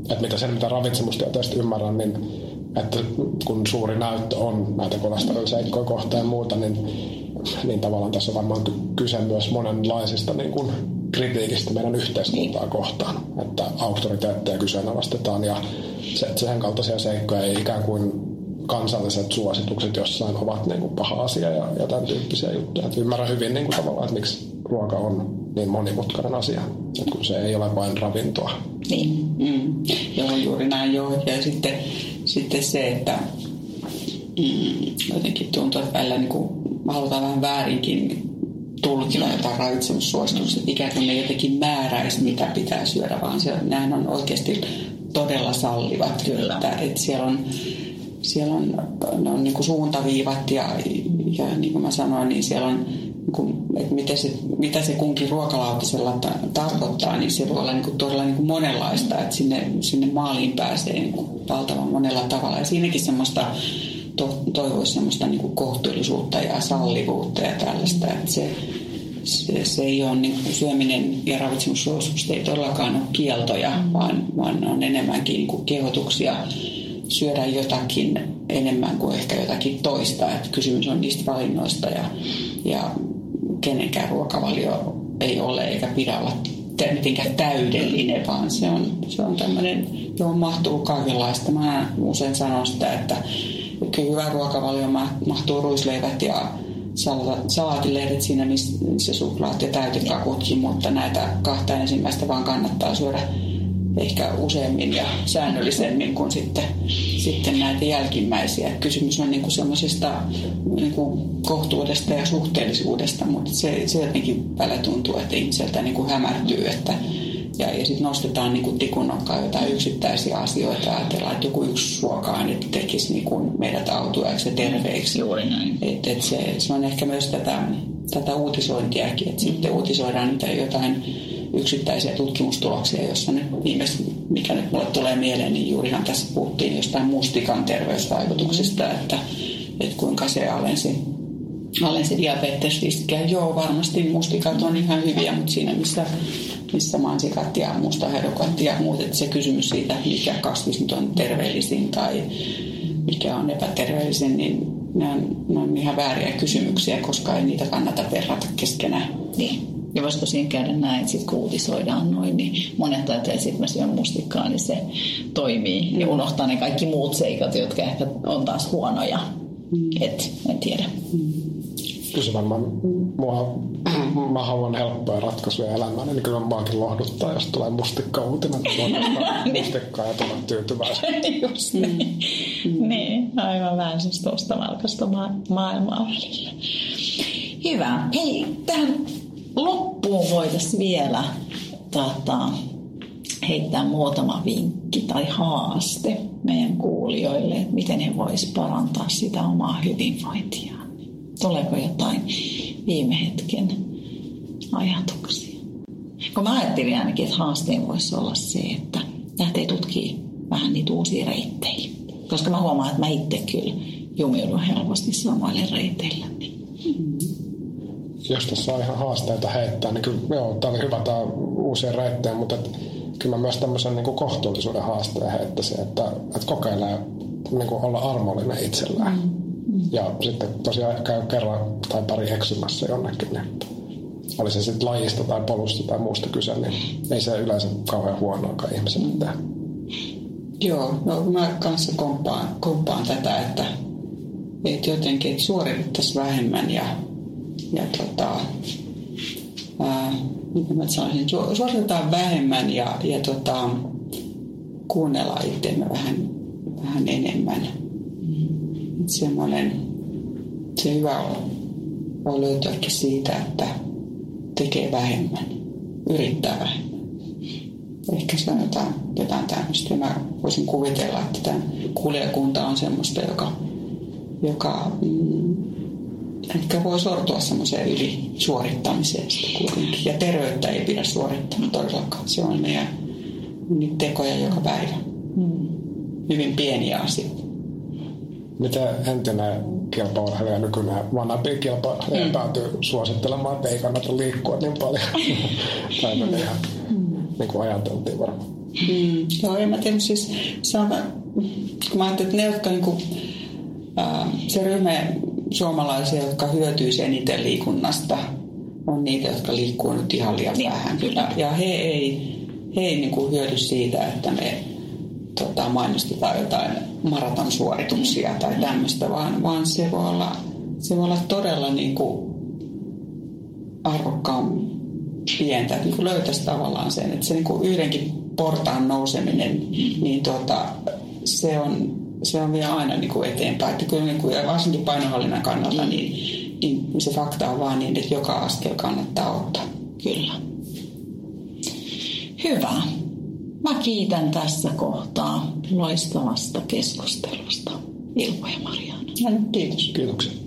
että mitä sen, mitä ravitsemustieteestä ymmärrän, niin että kun suuri näyttö on näitä kolesteroliseikkoja kohtaan ja muuta, niin, niin tavallaan tässä on varmaan kyse myös monenlaisista niin kuin kritiikistä meidän yhteiskuntaa niin. kohtaan, että auktoriteetteja kyseenalaistetaan ja se, sen kaltaisia seikkoja ei ikään kuin kansalliset suositukset jossain ovat niin kuin paha asia ja, ja tämän tyyppisiä juttuja. Että ymmärrän hyvin niin kuin tavallaan, että miksi ruoka on niin monimutkainen asia, että kun se ei ole vain ravintoa. Niin, mm. joo, juuri näin joo. Ja sitten, sitten se, että mm, jotenkin tuntuu, että välillä niin kuin halutaan vähän väärinkin tulkilla jotain ravitsemussuosituksia, ikään kuin ne jotenkin määräisi, mitä pitää syödä, vaan se, nehän on oikeasti todella sallivat. Kyllä. Että, että siellä on, siellä on, ne on niin kuin suuntaviivat ja, ja niin kuin mä sanoin, niin siellä on niin kuin, että mitä se, mitä se kunkin ruokalautasella ta- tarkoittaa, niin se voi olla niin kuin todella niin kuin monenlaista, että sinne, sinne maaliin pääsee niin kuin valtavan monella tavalla. Ja siinäkin semmoista to, toivoisi semmoista niin kuin kohtuullisuutta ja sallivuutta ja tällaista, että se, se, se ei ole niin kuin syöminen ja ravitsemussuositukset ei todellakaan ole kieltoja, vaan, vaan on enemmänkin niin kuin kehotuksia syödä jotakin enemmän kuin ehkä jotakin toista. Että kysymys on niistä valinnoista ja, ja kenenkään ruokavalio ei ole eikä pidä olla mitenkään täydellinen, vaan se on, se on tämmöinen, johon mahtuu kaikenlaista. Mä usein sanon sitä, että hyvä ruokavalio mahtuu ruisleivät ja salaatilehdet siinä, missä suklaat ja täytekakutkin, mutta näitä kahta ensimmäistä vaan kannattaa syödä ehkä useammin ja säännöllisemmin kuin sitten, sitten näitä jälkimmäisiä. Kysymys on niin semmoisesta niin kohtuudesta ja suhteellisuudesta, mutta se, se jotenkin välillä tuntuu, että ihmiseltä kuin hämärtyy, että, Ja, ja sitten nostetaan niin kuin tikunnokkaan jotain yksittäisiä asioita ja ajatellaan, että joku yksi suoka-aine tekisi niin kuin meidät autuaiksi ja terveiksi. Juuri näin. Et, et se, se on ehkä myös tätä, tätä uutisointiakin, että sitten uutisoidaan niitä jotain yksittäisiä tutkimustuloksia, jossa nyt viimeis, mikä nyt mulle tulee mieleen, niin juurihan tässä puhuttiin jostain mustikan terveysvaikutuksista, että, että kuinka se alensi, alensi diabetesriskiä. Joo, varmasti mustikat on ihan hyviä, mutta siinä missä, missä mansikat ja mustaherukat ja muut, että se kysymys siitä, mikä kasvis nyt on terveellisin tai mikä on epäterveellisin, niin ne on, ne on ihan vääriä kysymyksiä, koska ei niitä kannata verrata keskenään. Niin. Ja voisi tosiaan käydä näin, että sitten kun uutisoidaan noin, niin monet ajattelee, että sitten mä syön mustikkaa, niin se toimii. Mm. Ja unohtaa ne kaikki muut seikat, jotka ehkä on taas huonoja. Mm. Et, en tiedä. Mm. Kyllä varmaan mua, mä haluan helppoja ratkaisuja elämään, niin kyllä maakin lohduttaa, jos tulee mustikka uutinen, että mustikkaa ja tulla tyytyväisenä. Just niin. Mm. niin, aivan vähän siis tuosta valkoista ma- maailmaa välillä. Hyvä. Hei, tähän loppuun voitaisiin vielä tota, heittää muutama vinkki tai haaste meidän kuulijoille, että miten he voisivat parantaa sitä omaa hyvinvointiaan. Tuleeko jotain viime hetken ajatuksia? Kun mä ajattelin ainakin, että haasteen voisi olla se, että lähtee tutkimaan vähän niitä uusia reittejä. Koska mä huomaan, että mä itse kyllä jumiudun helposti samoille reiteille. Niin jos tässä on ihan haasteita heittää, niin kyllä joo, tämä oli hyvä tämä uusia reittejä, mutta et, kyllä mä myös tämmöisen niin kuin kohtuullisuuden haasteen heittäisin, että, että kokeilee niin kuin olla armollinen itsellään. Mm. Ja sitten tosiaan käy kerran tai pari eksymässä jonnekin, niin oli se sitten lajista tai polusta tai muusta kyse, niin ei se yleensä kauhean huonoakaan ihmiselle tehdä. Joo, no mä kanssa komppaan, komppaan tätä, että, että jotenkin että suoritettaisiin vähemmän ja ja tota, ää, miten mä sanoisin, suositetaan vähemmän ja, ja tota, kuunnella itseämme vähän, vähän enemmän. Mm. Semmoinen, se hyvä on, voi löytyäkin siitä, että tekee vähemmän, yrittää vähemmän. Ehkä se on jotain, jotain tämmöistä. Mä voisin kuvitella, että tämä kuulijakunta on semmoista, joka, joka mm, ehkä voi sortua semmoiseen ylisuorittamiseen kuitenkin. Ja terveyttä ei pidä suorittaa todellakaan. Se on meidän niitä tekoja joka päivä. Mm. Hyvin pieniä asioita. Miten entinen kilpaurheilija, nykyinen vanhempi kilpaurheilija mm. päätyy suosittelemaan, että ei kannata liikkua niin paljon? tai mm. ihan niin kuin ajateltiin varmaan. Mm. Joo, en mä tiedä, siis se on, kun mä ajattelin, että ne, jotka niin kuin, ää, se ryhmä, suomalaisia, jotka hyötyy eniten liikunnasta, on niitä, jotka liikkuu nyt ihan liian niin, vähän. Kyllä. Ja he ei, he ei niin kuin hyödy siitä, että me tota, mainostetaan jotain maratonsuorituksia tai tämmöistä, vaan, vaan se, voi olla, se voi olla todella niin kuin arvokkaan pientä, että niin löytäisi tavallaan sen, että se niin kuin yhdenkin portaan nouseminen, niin tuota, se on se on vielä aina niin kuin eteenpäin. Että kyllä niin kuin, ja varsinkin painohallinnan kannalta, niin, niin se fakta on vaan niin, että joka askel kannattaa ottaa. Kyllä. Hyvä. Mä kiitän tässä kohtaa loistavasta keskustelusta Ilpo ja Mariana. Kiitos. Kiitoksia.